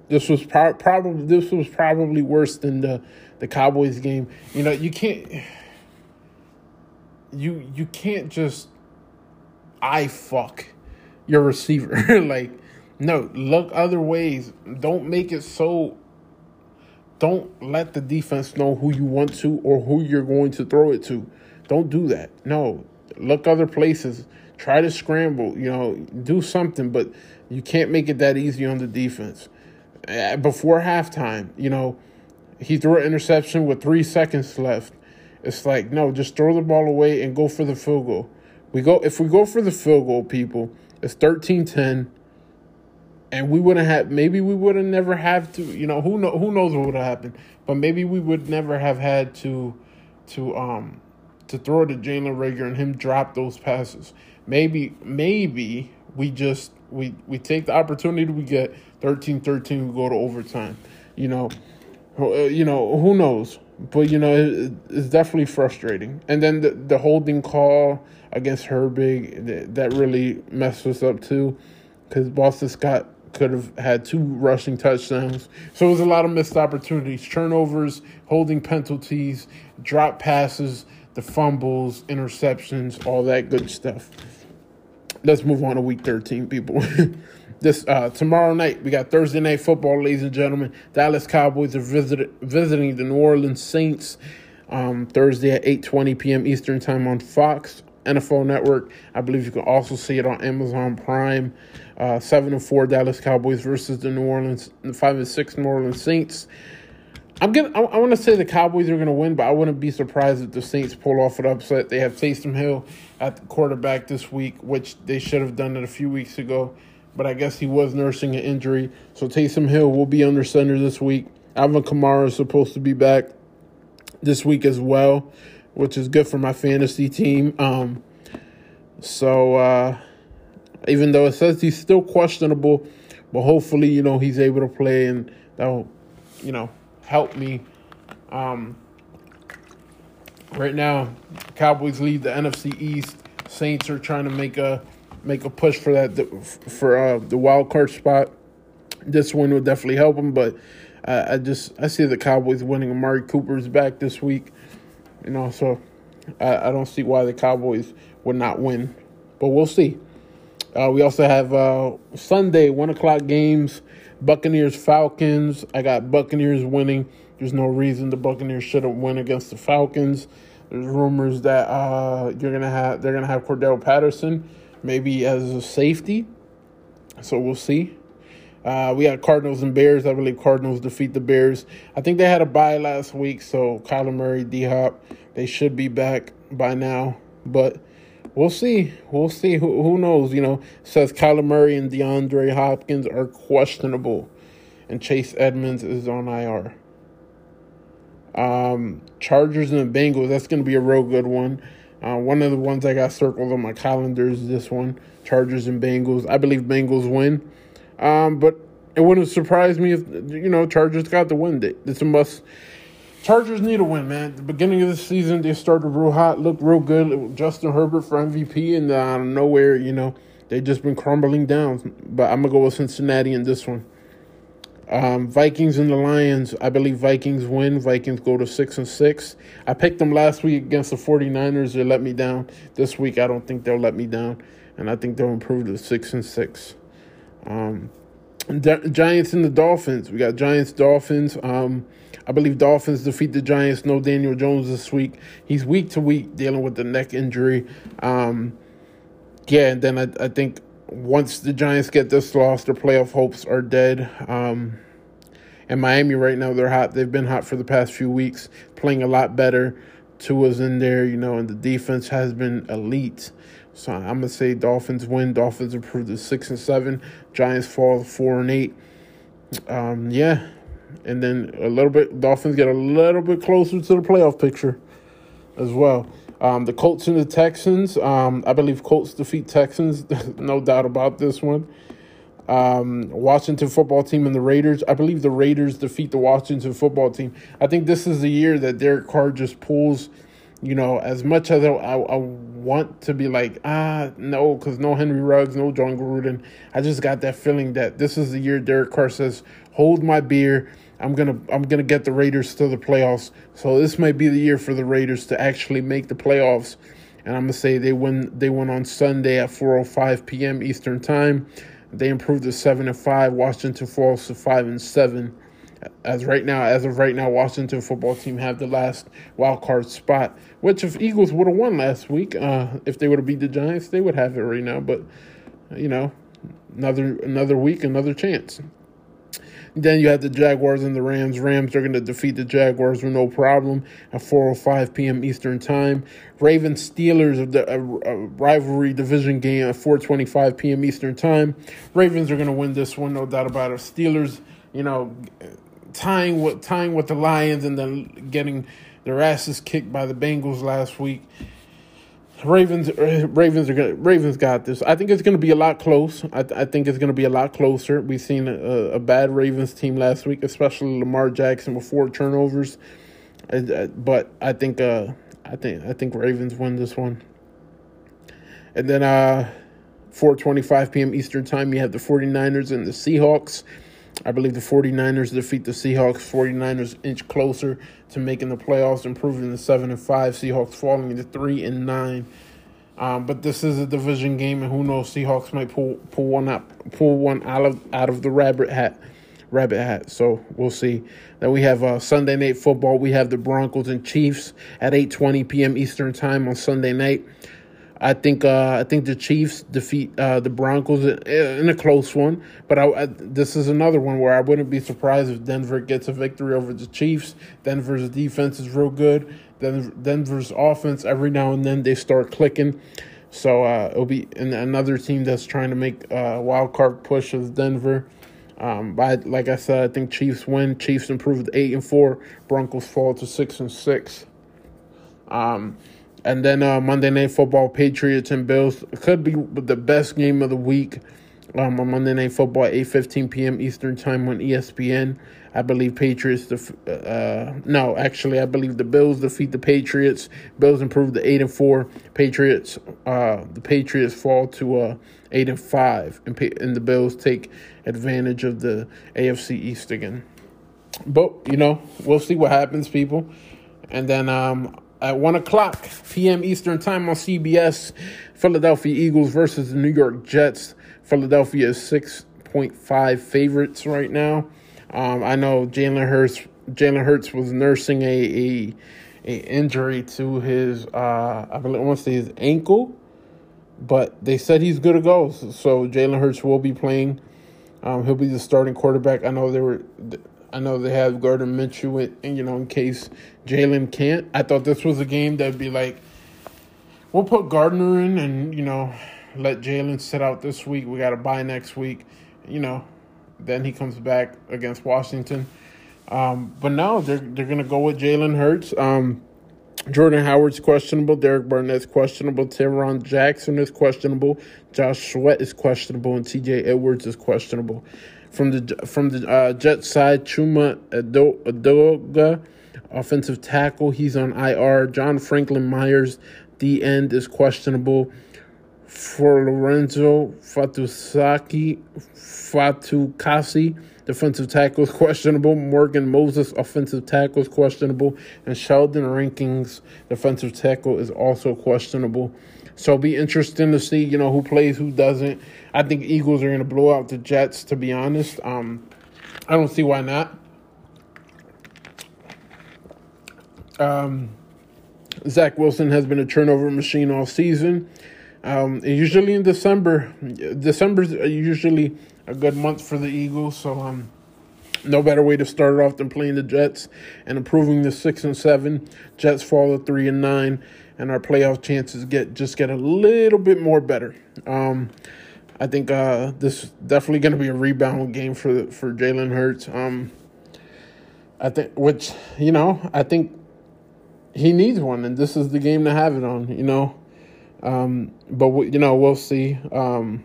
This was pro- probably this was probably worse than the the Cowboys game. You know you can't you you can't just I fuck your receiver. like, no, look other ways. Don't make it so. Don't let the defense know who you want to or who you're going to throw it to. Don't do that. No, look other places. Try to scramble. You know, do something, but you can't make it that easy on the defense. Uh, before halftime, you know, he threw an interception with three seconds left. It's like, no, just throw the ball away and go for the field goal. We go if we go for the field goal, people it's 13-10. And we wouldn't have maybe we would have never have to, you know, who know who knows what would have happened. But maybe we would never have had to to um to throw to Jalen Reagor and him drop those passes. Maybe maybe we just we we take the opportunity we get 13-13 we go to overtime. You know, uh, you know, who knows? But you know, it, it's definitely frustrating. And then the the holding call against Herbig that, that really messed us up too, because Boston Scott could have had two rushing touchdowns. So it was a lot of missed opportunities, turnovers, holding penalties, drop passes, the fumbles, interceptions, all that good stuff. Let's move on to week 13, people. this uh, tomorrow night we got Thursday night football, ladies and gentlemen. Dallas Cowboys are visit, visiting the New Orleans Saints um, Thursday at 8:20 p.m. Eastern time on Fox NFL Network. I believe you can also see it on Amazon Prime. Uh, seven and four Dallas Cowboys versus the New Orleans five and six New Orleans Saints. I'm gonna. I, I want to say the Cowboys are gonna win, but I wouldn't be surprised if the Saints pull off an upset. They have Taysom Hill at the quarterback this week, which they should have done it a few weeks ago, but I guess he was nursing an injury. So Taysom Hill will be under center this week. Alvin Kamara is supposed to be back this week as well, which is good for my fantasy team. Um, so uh, even though it says he's still questionable, but hopefully you know he's able to play and that'll you know help me. Um, right now, Cowboys lead the NFC East. Saints are trying to make a make a push for that for uh, the wild card spot. This win will definitely help them, but uh, I just I see the Cowboys winning. Amari Cooper's back this week, you know, so I, I don't see why the Cowboys would not win, but we'll see. Uh, we also have uh, Sunday one o'clock games. Buccaneers Falcons. I got Buccaneers winning. There's no reason the Buccaneers shouldn't win against the Falcons. There's rumors that uh, you're gonna have they're gonna have Cordarrelle Patterson maybe as a safety. So we'll see. Uh, we got Cardinals and Bears. I believe Cardinals defeat the Bears. I think they had a bye last week, so Kyler Murray, D Hop, they should be back by now. But we'll see. We'll see. Who, who knows? You know, says Kyler Murray and DeAndre Hopkins are questionable, and Chase Edmonds is on IR. Um, Chargers and the Bengals. That's going to be a real good one. Uh, one of the ones I got circled on my calendar is this one: Chargers and Bengals. I believe Bengals win, um, but it wouldn't surprise me if you know Chargers got the win. It's a must Chargers need a win, man. At the beginning of the season, they started real hot, looked real good. Justin Herbert for MVP, and out of nowhere, you know, they just been crumbling down. But I'm gonna go with Cincinnati in this one. Um, Vikings and the Lions. I believe Vikings win. Vikings go to six and six. I picked them last week against the 49ers. They let me down. This week, I don't think they'll let me down, and I think they'll improve to six and six. Um, Giants and the Dolphins. We got Giants Dolphins. Um, I believe Dolphins defeat the Giants. No Daniel Jones this week. He's week to week dealing with the neck injury. Um, yeah, and then I, I think once the Giants get this loss, their playoff hopes are dead. Um, and Miami right now, they're hot. They've been hot for the past few weeks, playing a lot better. Tua's in there, you know, and the defense has been elite. So I'm gonna say Dolphins win. Dolphins improve to six and seven. Giants fall four and eight. Um, yeah, and then a little bit Dolphins get a little bit closer to the playoff picture as well. Um, the Colts and the Texans. Um, I believe Colts defeat Texans. no doubt about this one. Um, Washington football team and the Raiders. I believe the Raiders defeat the Washington football team. I think this is the year that Derek Carr just pulls. You know, as much as I, I, I want to be like, ah, no, because no Henry Ruggs, no Jon Gruden. I just got that feeling that this is the year Derek Carr says, hold my beer I'm gonna I'm gonna get the Raiders to the playoffs. So this might be the year for the Raiders to actually make the playoffs. And I'm gonna say they win they win on Sunday at 4:05 p.m. Eastern time. They improved to seven and five. Washington falls to five and seven. As right now, as of right now, Washington football team have the last wild card spot. Which if Eagles would have won last week, uh, if they would have beat the Giants, they would have it right now. But you know, another another week, another chance. Then you have the Jaguars and the Rams. Rams are going to defeat the Jaguars with no problem at 4:05 p.m. Eastern Time. Ravens Steelers of the uh, uh, rivalry division game at 4:25 p.m. Eastern Time. Ravens are going to win this one, no doubt about it. Steelers, you know, tying with tying with the Lions and then getting their asses kicked by the Bengals last week. Ravens, Ravens are gonna, Ravens got this. I think it's going to be a lot close. I, I think it's going to be a lot closer. We've seen a, a, bad Ravens team last week, especially Lamar Jackson with four turnovers. Uh, but I think, uh, I think, I think Ravens win this one. And then, uh, 4:25 p.m. Eastern Time, you have the 49ers and the Seahawks. I believe the 49ers defeat the Seahawks. 49ers inch closer to making the playoffs, improving to 7 and 5. Seahawks falling to 3 and 9. Um, but this is a division game, and who knows? Seahawks might pull pull one up, pull one out of out of the rabbit hat, rabbit hat. So we'll see. Then we have uh, Sunday night football. We have the Broncos and Chiefs at eight twenty p.m. Eastern time on Sunday night. I think uh, I think the Chiefs defeat uh, the Broncos in a close one, but I, I, this is another one where I wouldn't be surprised if Denver gets a victory over the Chiefs. Denver's defense is real good. Denver's offense every now and then they start clicking. So uh, it'll be another team that's trying to make a wild card push is Denver. Um, but like I said, I think Chiefs win. Chiefs improved eight and four. Broncos fall to six and six. Um, and then uh, Monday Night Football, Patriots and Bills could be the best game of the week. Um, on Monday Night Football eight fifteen p.m. Eastern Time on ESPN. I believe Patriots. Def- uh, no, actually, I believe the Bills defeat the Patriots. Bills improve to eight and four. Patriots. Uh, the Patriots fall to uh, eight and five, and and the Bills take advantage of the AFC East again. But you know, we'll see what happens, people. And then um, at one o'clock p.m. Eastern time on CBS, Philadelphia Eagles versus the New York Jets. Philadelphia is six point five favorites right now. Um, I know Jalen Hurts. Jalen Hurts was nursing a, a, a injury to his uh, I believe I want to say his ankle, but they said he's good to go. So, so Jalen Hurts will be playing. Um, he'll be the starting quarterback. I know they were. I know they have Gardner Minshew, and you know, in case Jalen can't. I thought this was a game that'd be like, we'll put Gardner in, and you know, let Jalen sit out this week. We got to buy next week. You know, then he comes back against Washington. Um, but now they're they're gonna go with Jalen Hurts. Um, Jordan Howard's questionable. Derek Barnett's questionable. Tarron Jackson is questionable. Josh Sweat is questionable, and T.J. Edwards is questionable. From the from the uh, Jet side, Chuma Edoga, offensive tackle, he's on IR. John Franklin Myers, the end is questionable for Lorenzo Fatusaki Fatukasi. Defensive tackle is questionable. Morgan Moses, offensive tackle, is questionable. And Sheldon Rankins, defensive tackle, is also questionable. So it'll be interesting to see, you know, who plays, who doesn't. I think Eagles are going to blow out the Jets, to be honest. Um, I don't see why not. Um, Zach Wilson has been a turnover machine all season. Um, usually in December, December's usually a good month for the Eagles. So um, no better way to start off than playing the Jets and improving the six and seven. Jets fall to three and nine, and our playoff chances get just get a little bit more better. Um, I think uh, this definitely going to be a rebound game for for Jalen Hurts. Um, I think, which you know, I think he needs one, and this is the game to have it on. You know, um, but we, you know, we'll see. Um,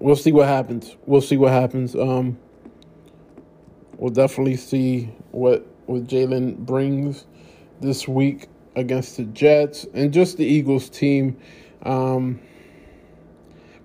we'll see what happens. We'll see what happens. Um, we'll definitely see what what Jalen brings this week against the Jets and just the Eagles team. Um,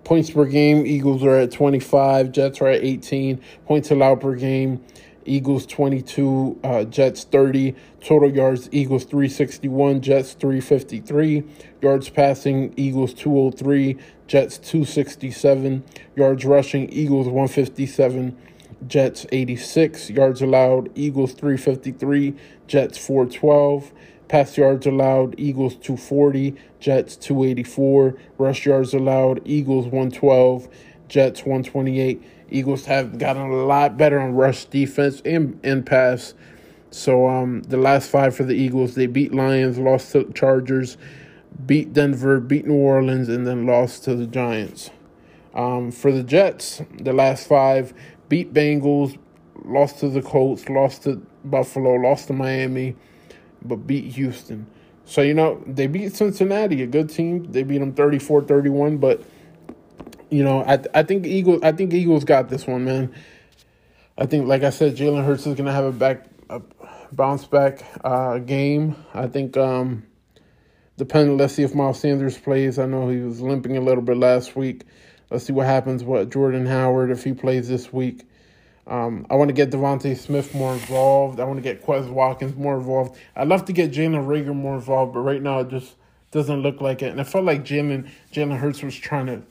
points per game, Eagles are at 25, Jets are at 18. Points allowed per game, Eagles 22, uh, Jets 30. Total yards, Eagles 361, Jets 353. Yards passing, Eagles 203, Jets 267. Yards rushing, Eagles 157, Jets 86. Yards allowed, Eagles 353, Jets 412. Pass yards allowed, Eagles 240, Jets 284. Rush yards allowed, Eagles 112, Jets 128. Eagles have gotten a lot better on rush defense and, and pass. So um, the last five for the Eagles, they beat Lions, lost to Chargers, beat Denver, beat New Orleans, and then lost to the Giants. Um, for the Jets, the last five beat Bengals, lost to the Colts, lost to Buffalo, lost to Miami, but beat Houston. So, you know, they beat Cincinnati, a good team. They beat them 34 31, but you know, I I think Eagles I think Eagles got this one, man. I think, like I said, Jalen Hurts is gonna have a back a bounce back uh, game. I think, um, depending. Let's see if Miles Sanders plays. I know he was limping a little bit last week. Let's see what happens with Jordan Howard if he plays this week. Um, I want to get DeVonta Smith more involved. I want to get Quez Watkins more involved. I'd love to get Jalen Reagor more involved, but right now it just doesn't look like it. And I felt like Jalen Jalen Hurts was trying to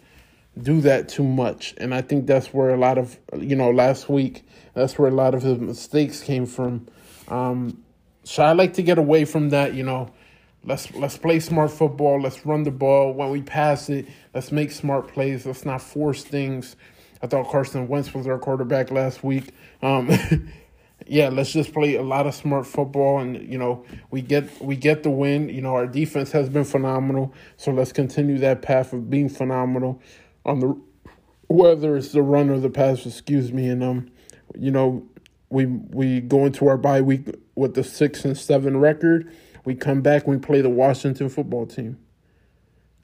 do that too much. And I think that's where a lot of, you know, last week, that's where a lot of his mistakes came from. Um, so I like to get away from that, you know. let's let's play smart football. Let's run the ball. When we pass it, let's make smart plays. Let's not force things. I thought Carson Wentz was our quarterback last week. Um, yeah, let's just play a lot of smart football, and you know we get we get the win. You know our defense has been phenomenal, so let's continue that path of being phenomenal on the whether it's the run or the pass. Excuse me, and um, you know we we go into our bye week with the six and seven record. We come back, we play the Washington football team.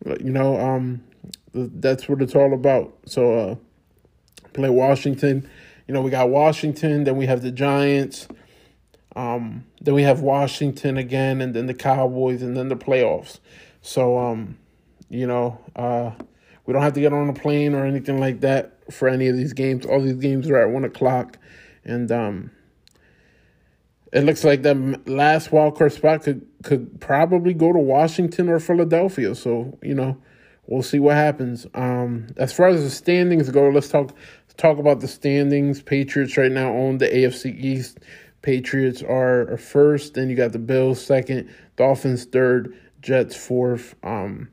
You know, um, that's what it's all about. So, uh, play Washington. You know, we got Washington, then we have the Giants, um, then we have Washington again, and then the Cowboys, and then the playoffs. So, um, you know, uh, we don't have to get on a plane or anything like that for any of these games. All these games are at one o'clock, and um, it looks like the last wild card spot could could probably go to Washington or Philadelphia. So you know, we'll see what happens. Um, as far as the standings go, let's talk talk about the standings. Patriots right now own the AFC East. Patriots are first, then you got the Bills second, Dolphins third, Jets fourth. Um,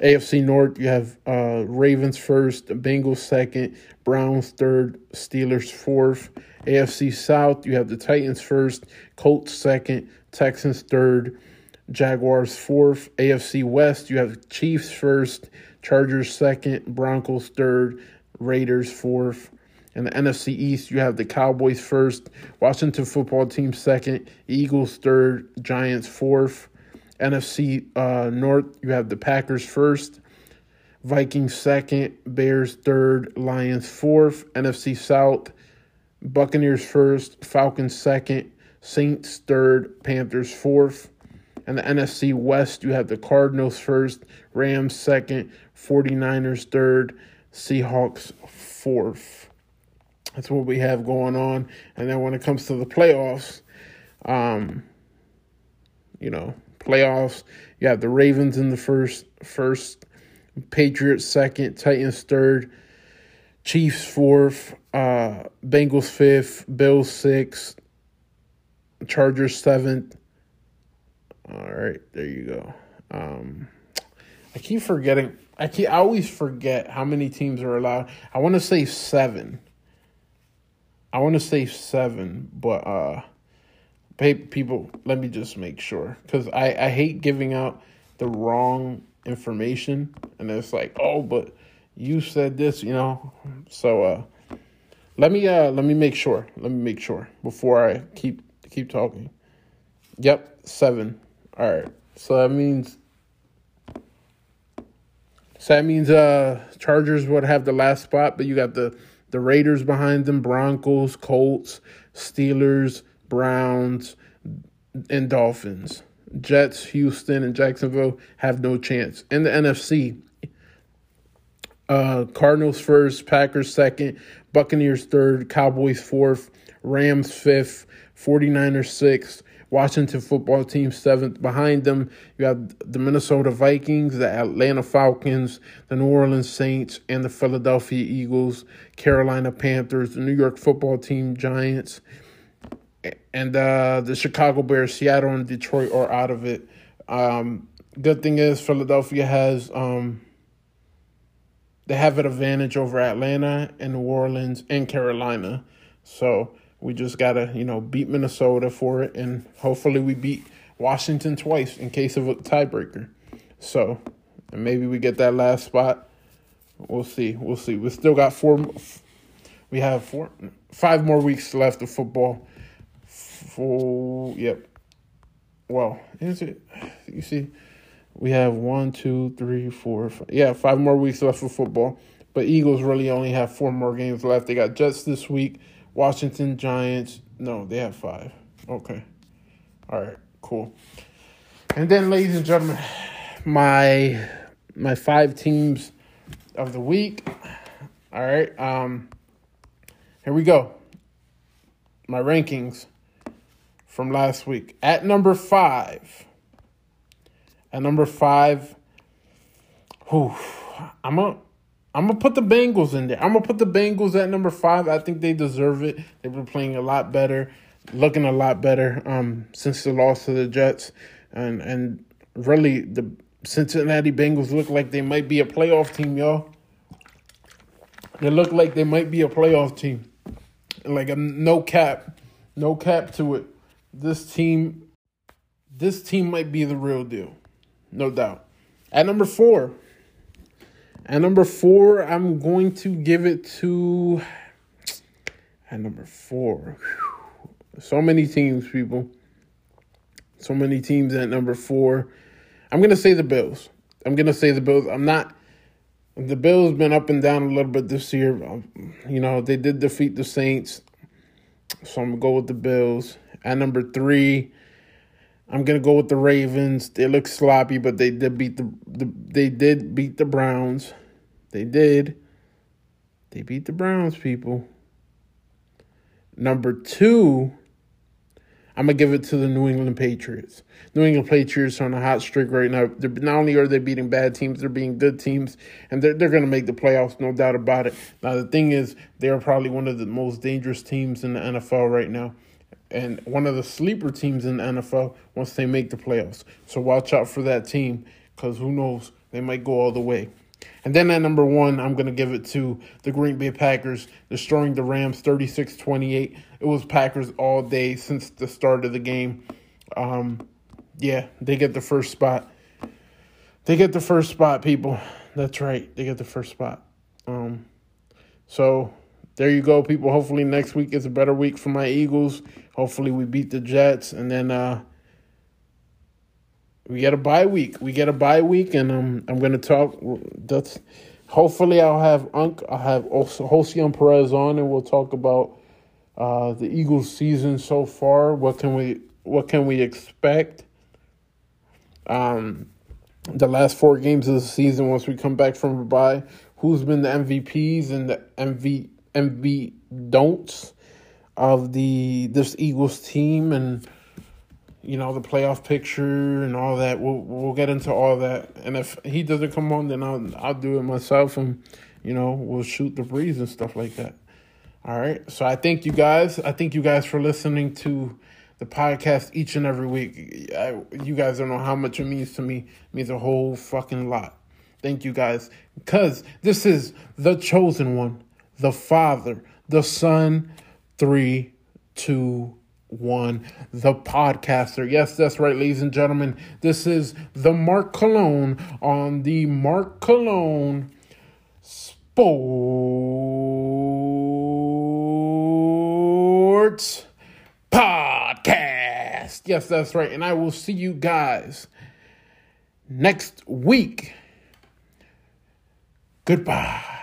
AFC North, you have uh, Ravens first, Bengals second, Browns third, Steelers fourth. AFC South, you have the Titans first, Colts second, Texans third, Jaguars fourth. AFC West, you have Chiefs first, Chargers second, Broncos third, Raiders fourth. In the NFC East, you have the Cowboys first, Washington football team second, Eagles third, Giants fourth. NFC uh, North, you have the Packers first, Vikings second, Bears third, Lions fourth. NFC South, Buccaneers first, Falcons second, Saints third, Panthers fourth. And the NFC West, you have the Cardinals first, Rams second, 49ers third, Seahawks fourth. That's what we have going on. And then when it comes to the playoffs, um, you know, playoffs, you have the Ravens in the first first, Patriots second, Titans third, Chiefs fourth, uh, Bengals fifth, Bills sixth, Chargers seventh. All right, there you go. Um, I keep forgetting. I keep, I always forget how many teams are allowed. I want to say seven. I want to say seven, but uh, people, let me just make sure because I I hate giving out the wrong information, and it's like, oh, but you said this, you know. So uh, let me uh let me make sure. Let me make sure before I keep keep talking. Yep, seven. All right. So that means so that means uh Chargers would have the last spot, but you got the the Raiders behind them, Broncos, Colts, Steelers, Browns, and Dolphins. Jets, Houston, and Jacksonville have no chance. In the NFC, uh, Cardinals first, Packers second, Buccaneers third, Cowboys fourth, Rams fifth, 49ers sixth, Washington football team seventh. Behind them, you have the Minnesota Vikings, the Atlanta Falcons, the New Orleans Saints, and the Philadelphia Eagles, Carolina Panthers, the New York football team Giants, and uh, the Chicago Bears, Seattle, and Detroit are out of it. Um, good thing is Philadelphia has um, they have an advantage over Atlanta and New Orleans and Carolina. So we just gotta, you know, beat Minnesota for it, and hopefully we beat Washington twice in case of a tiebreaker. So maybe we get that last spot. We'll see. We'll see. We still got four. We have four, five more weeks left of football. Four. Yep. Well, is it? You see we have one, two, three, four, five. Yeah, five more weeks left of football. But Eagles really only have four more games left. They got Jets this week, Washington Giants. No, they have five. Okay. All right, cool. And then, ladies and gentlemen, my my five teams of the week. All right. Um here we go. My rankings from last week. At number five. At number five, whew, I'm gonna I'm gonna put the Bengals in there. I'm gonna put the Bengals at number five. I think they deserve it. They've been playing a lot better, looking a lot better um, since the loss to the Jets, and and really the Cincinnati Bengals look like they might be a playoff team, y'all. They look like they might be a playoff team. Like a no cap, no cap to it. This team, this team might be the real deal, no doubt. At number four, at number four, I'm going to give it to. At number four, so many teams, people. So many teams at number four. I'm gonna say the Bills. I'm gonna say the Bills. I'm not. The Bills been up and down a little bit this year. Um, you know they did defeat the Saints, so I'm gonna go with the Bills. At number three, I'm gonna go with the Ravens. They look sloppy, but they did beat the, the they did beat the Browns. They did. They beat the Browns, people. Number two, I'm gonna give it to the New England Patriots. New England Patriots are on a hot streak right now. They're, not only are they beating bad teams, they're beating good teams, and they're they're gonna make the playoffs, no doubt about it. Now the thing is, they are probably one of the most dangerous teams in the NFL right now, and one of the sleeper teams in the NFL once they make the playoffs. So watch out for that team, because who knows, they might go all the way. And then at number one, I'm going to give it to the Green Bay Packers, destroying the Rams 36 28. It was Packers all day since the start of the game. Um, yeah, they get the first spot. They get the first spot, people. That's right. They get the first spot. Um, so there you go, people. Hopefully next week is a better week for my Eagles. Hopefully we beat the Jets, and then uh, we get a bye week. We get a bye week, and um, I'm gonna talk. That's hopefully I'll have Unc. I'll have Josian Perez on, and we'll talk about uh, the Eagles' season so far. What can we What can we expect? Um, the last four games of the season. Once we come back from a bye, who's been the MVPs and the MV be don'ts of the this Eagles team and you know the playoff picture and all that. We'll we'll get into all that. And if he doesn't come on, then I'll I'll do it myself, and you know we'll shoot the breeze and stuff like that. All right. So I thank you guys. I thank you guys for listening to the podcast each and every week. I, you guys don't know how much it means to me. It means a whole fucking lot. Thank you guys. Because this is the chosen one, the Father, the Son, three, two, one, the podcaster. Yes, that's right, ladies and gentlemen. This is the Mark Cologne on the Mark Cologne Sports Podcast. Yes, that's right. And I will see you guys next week. Goodbye.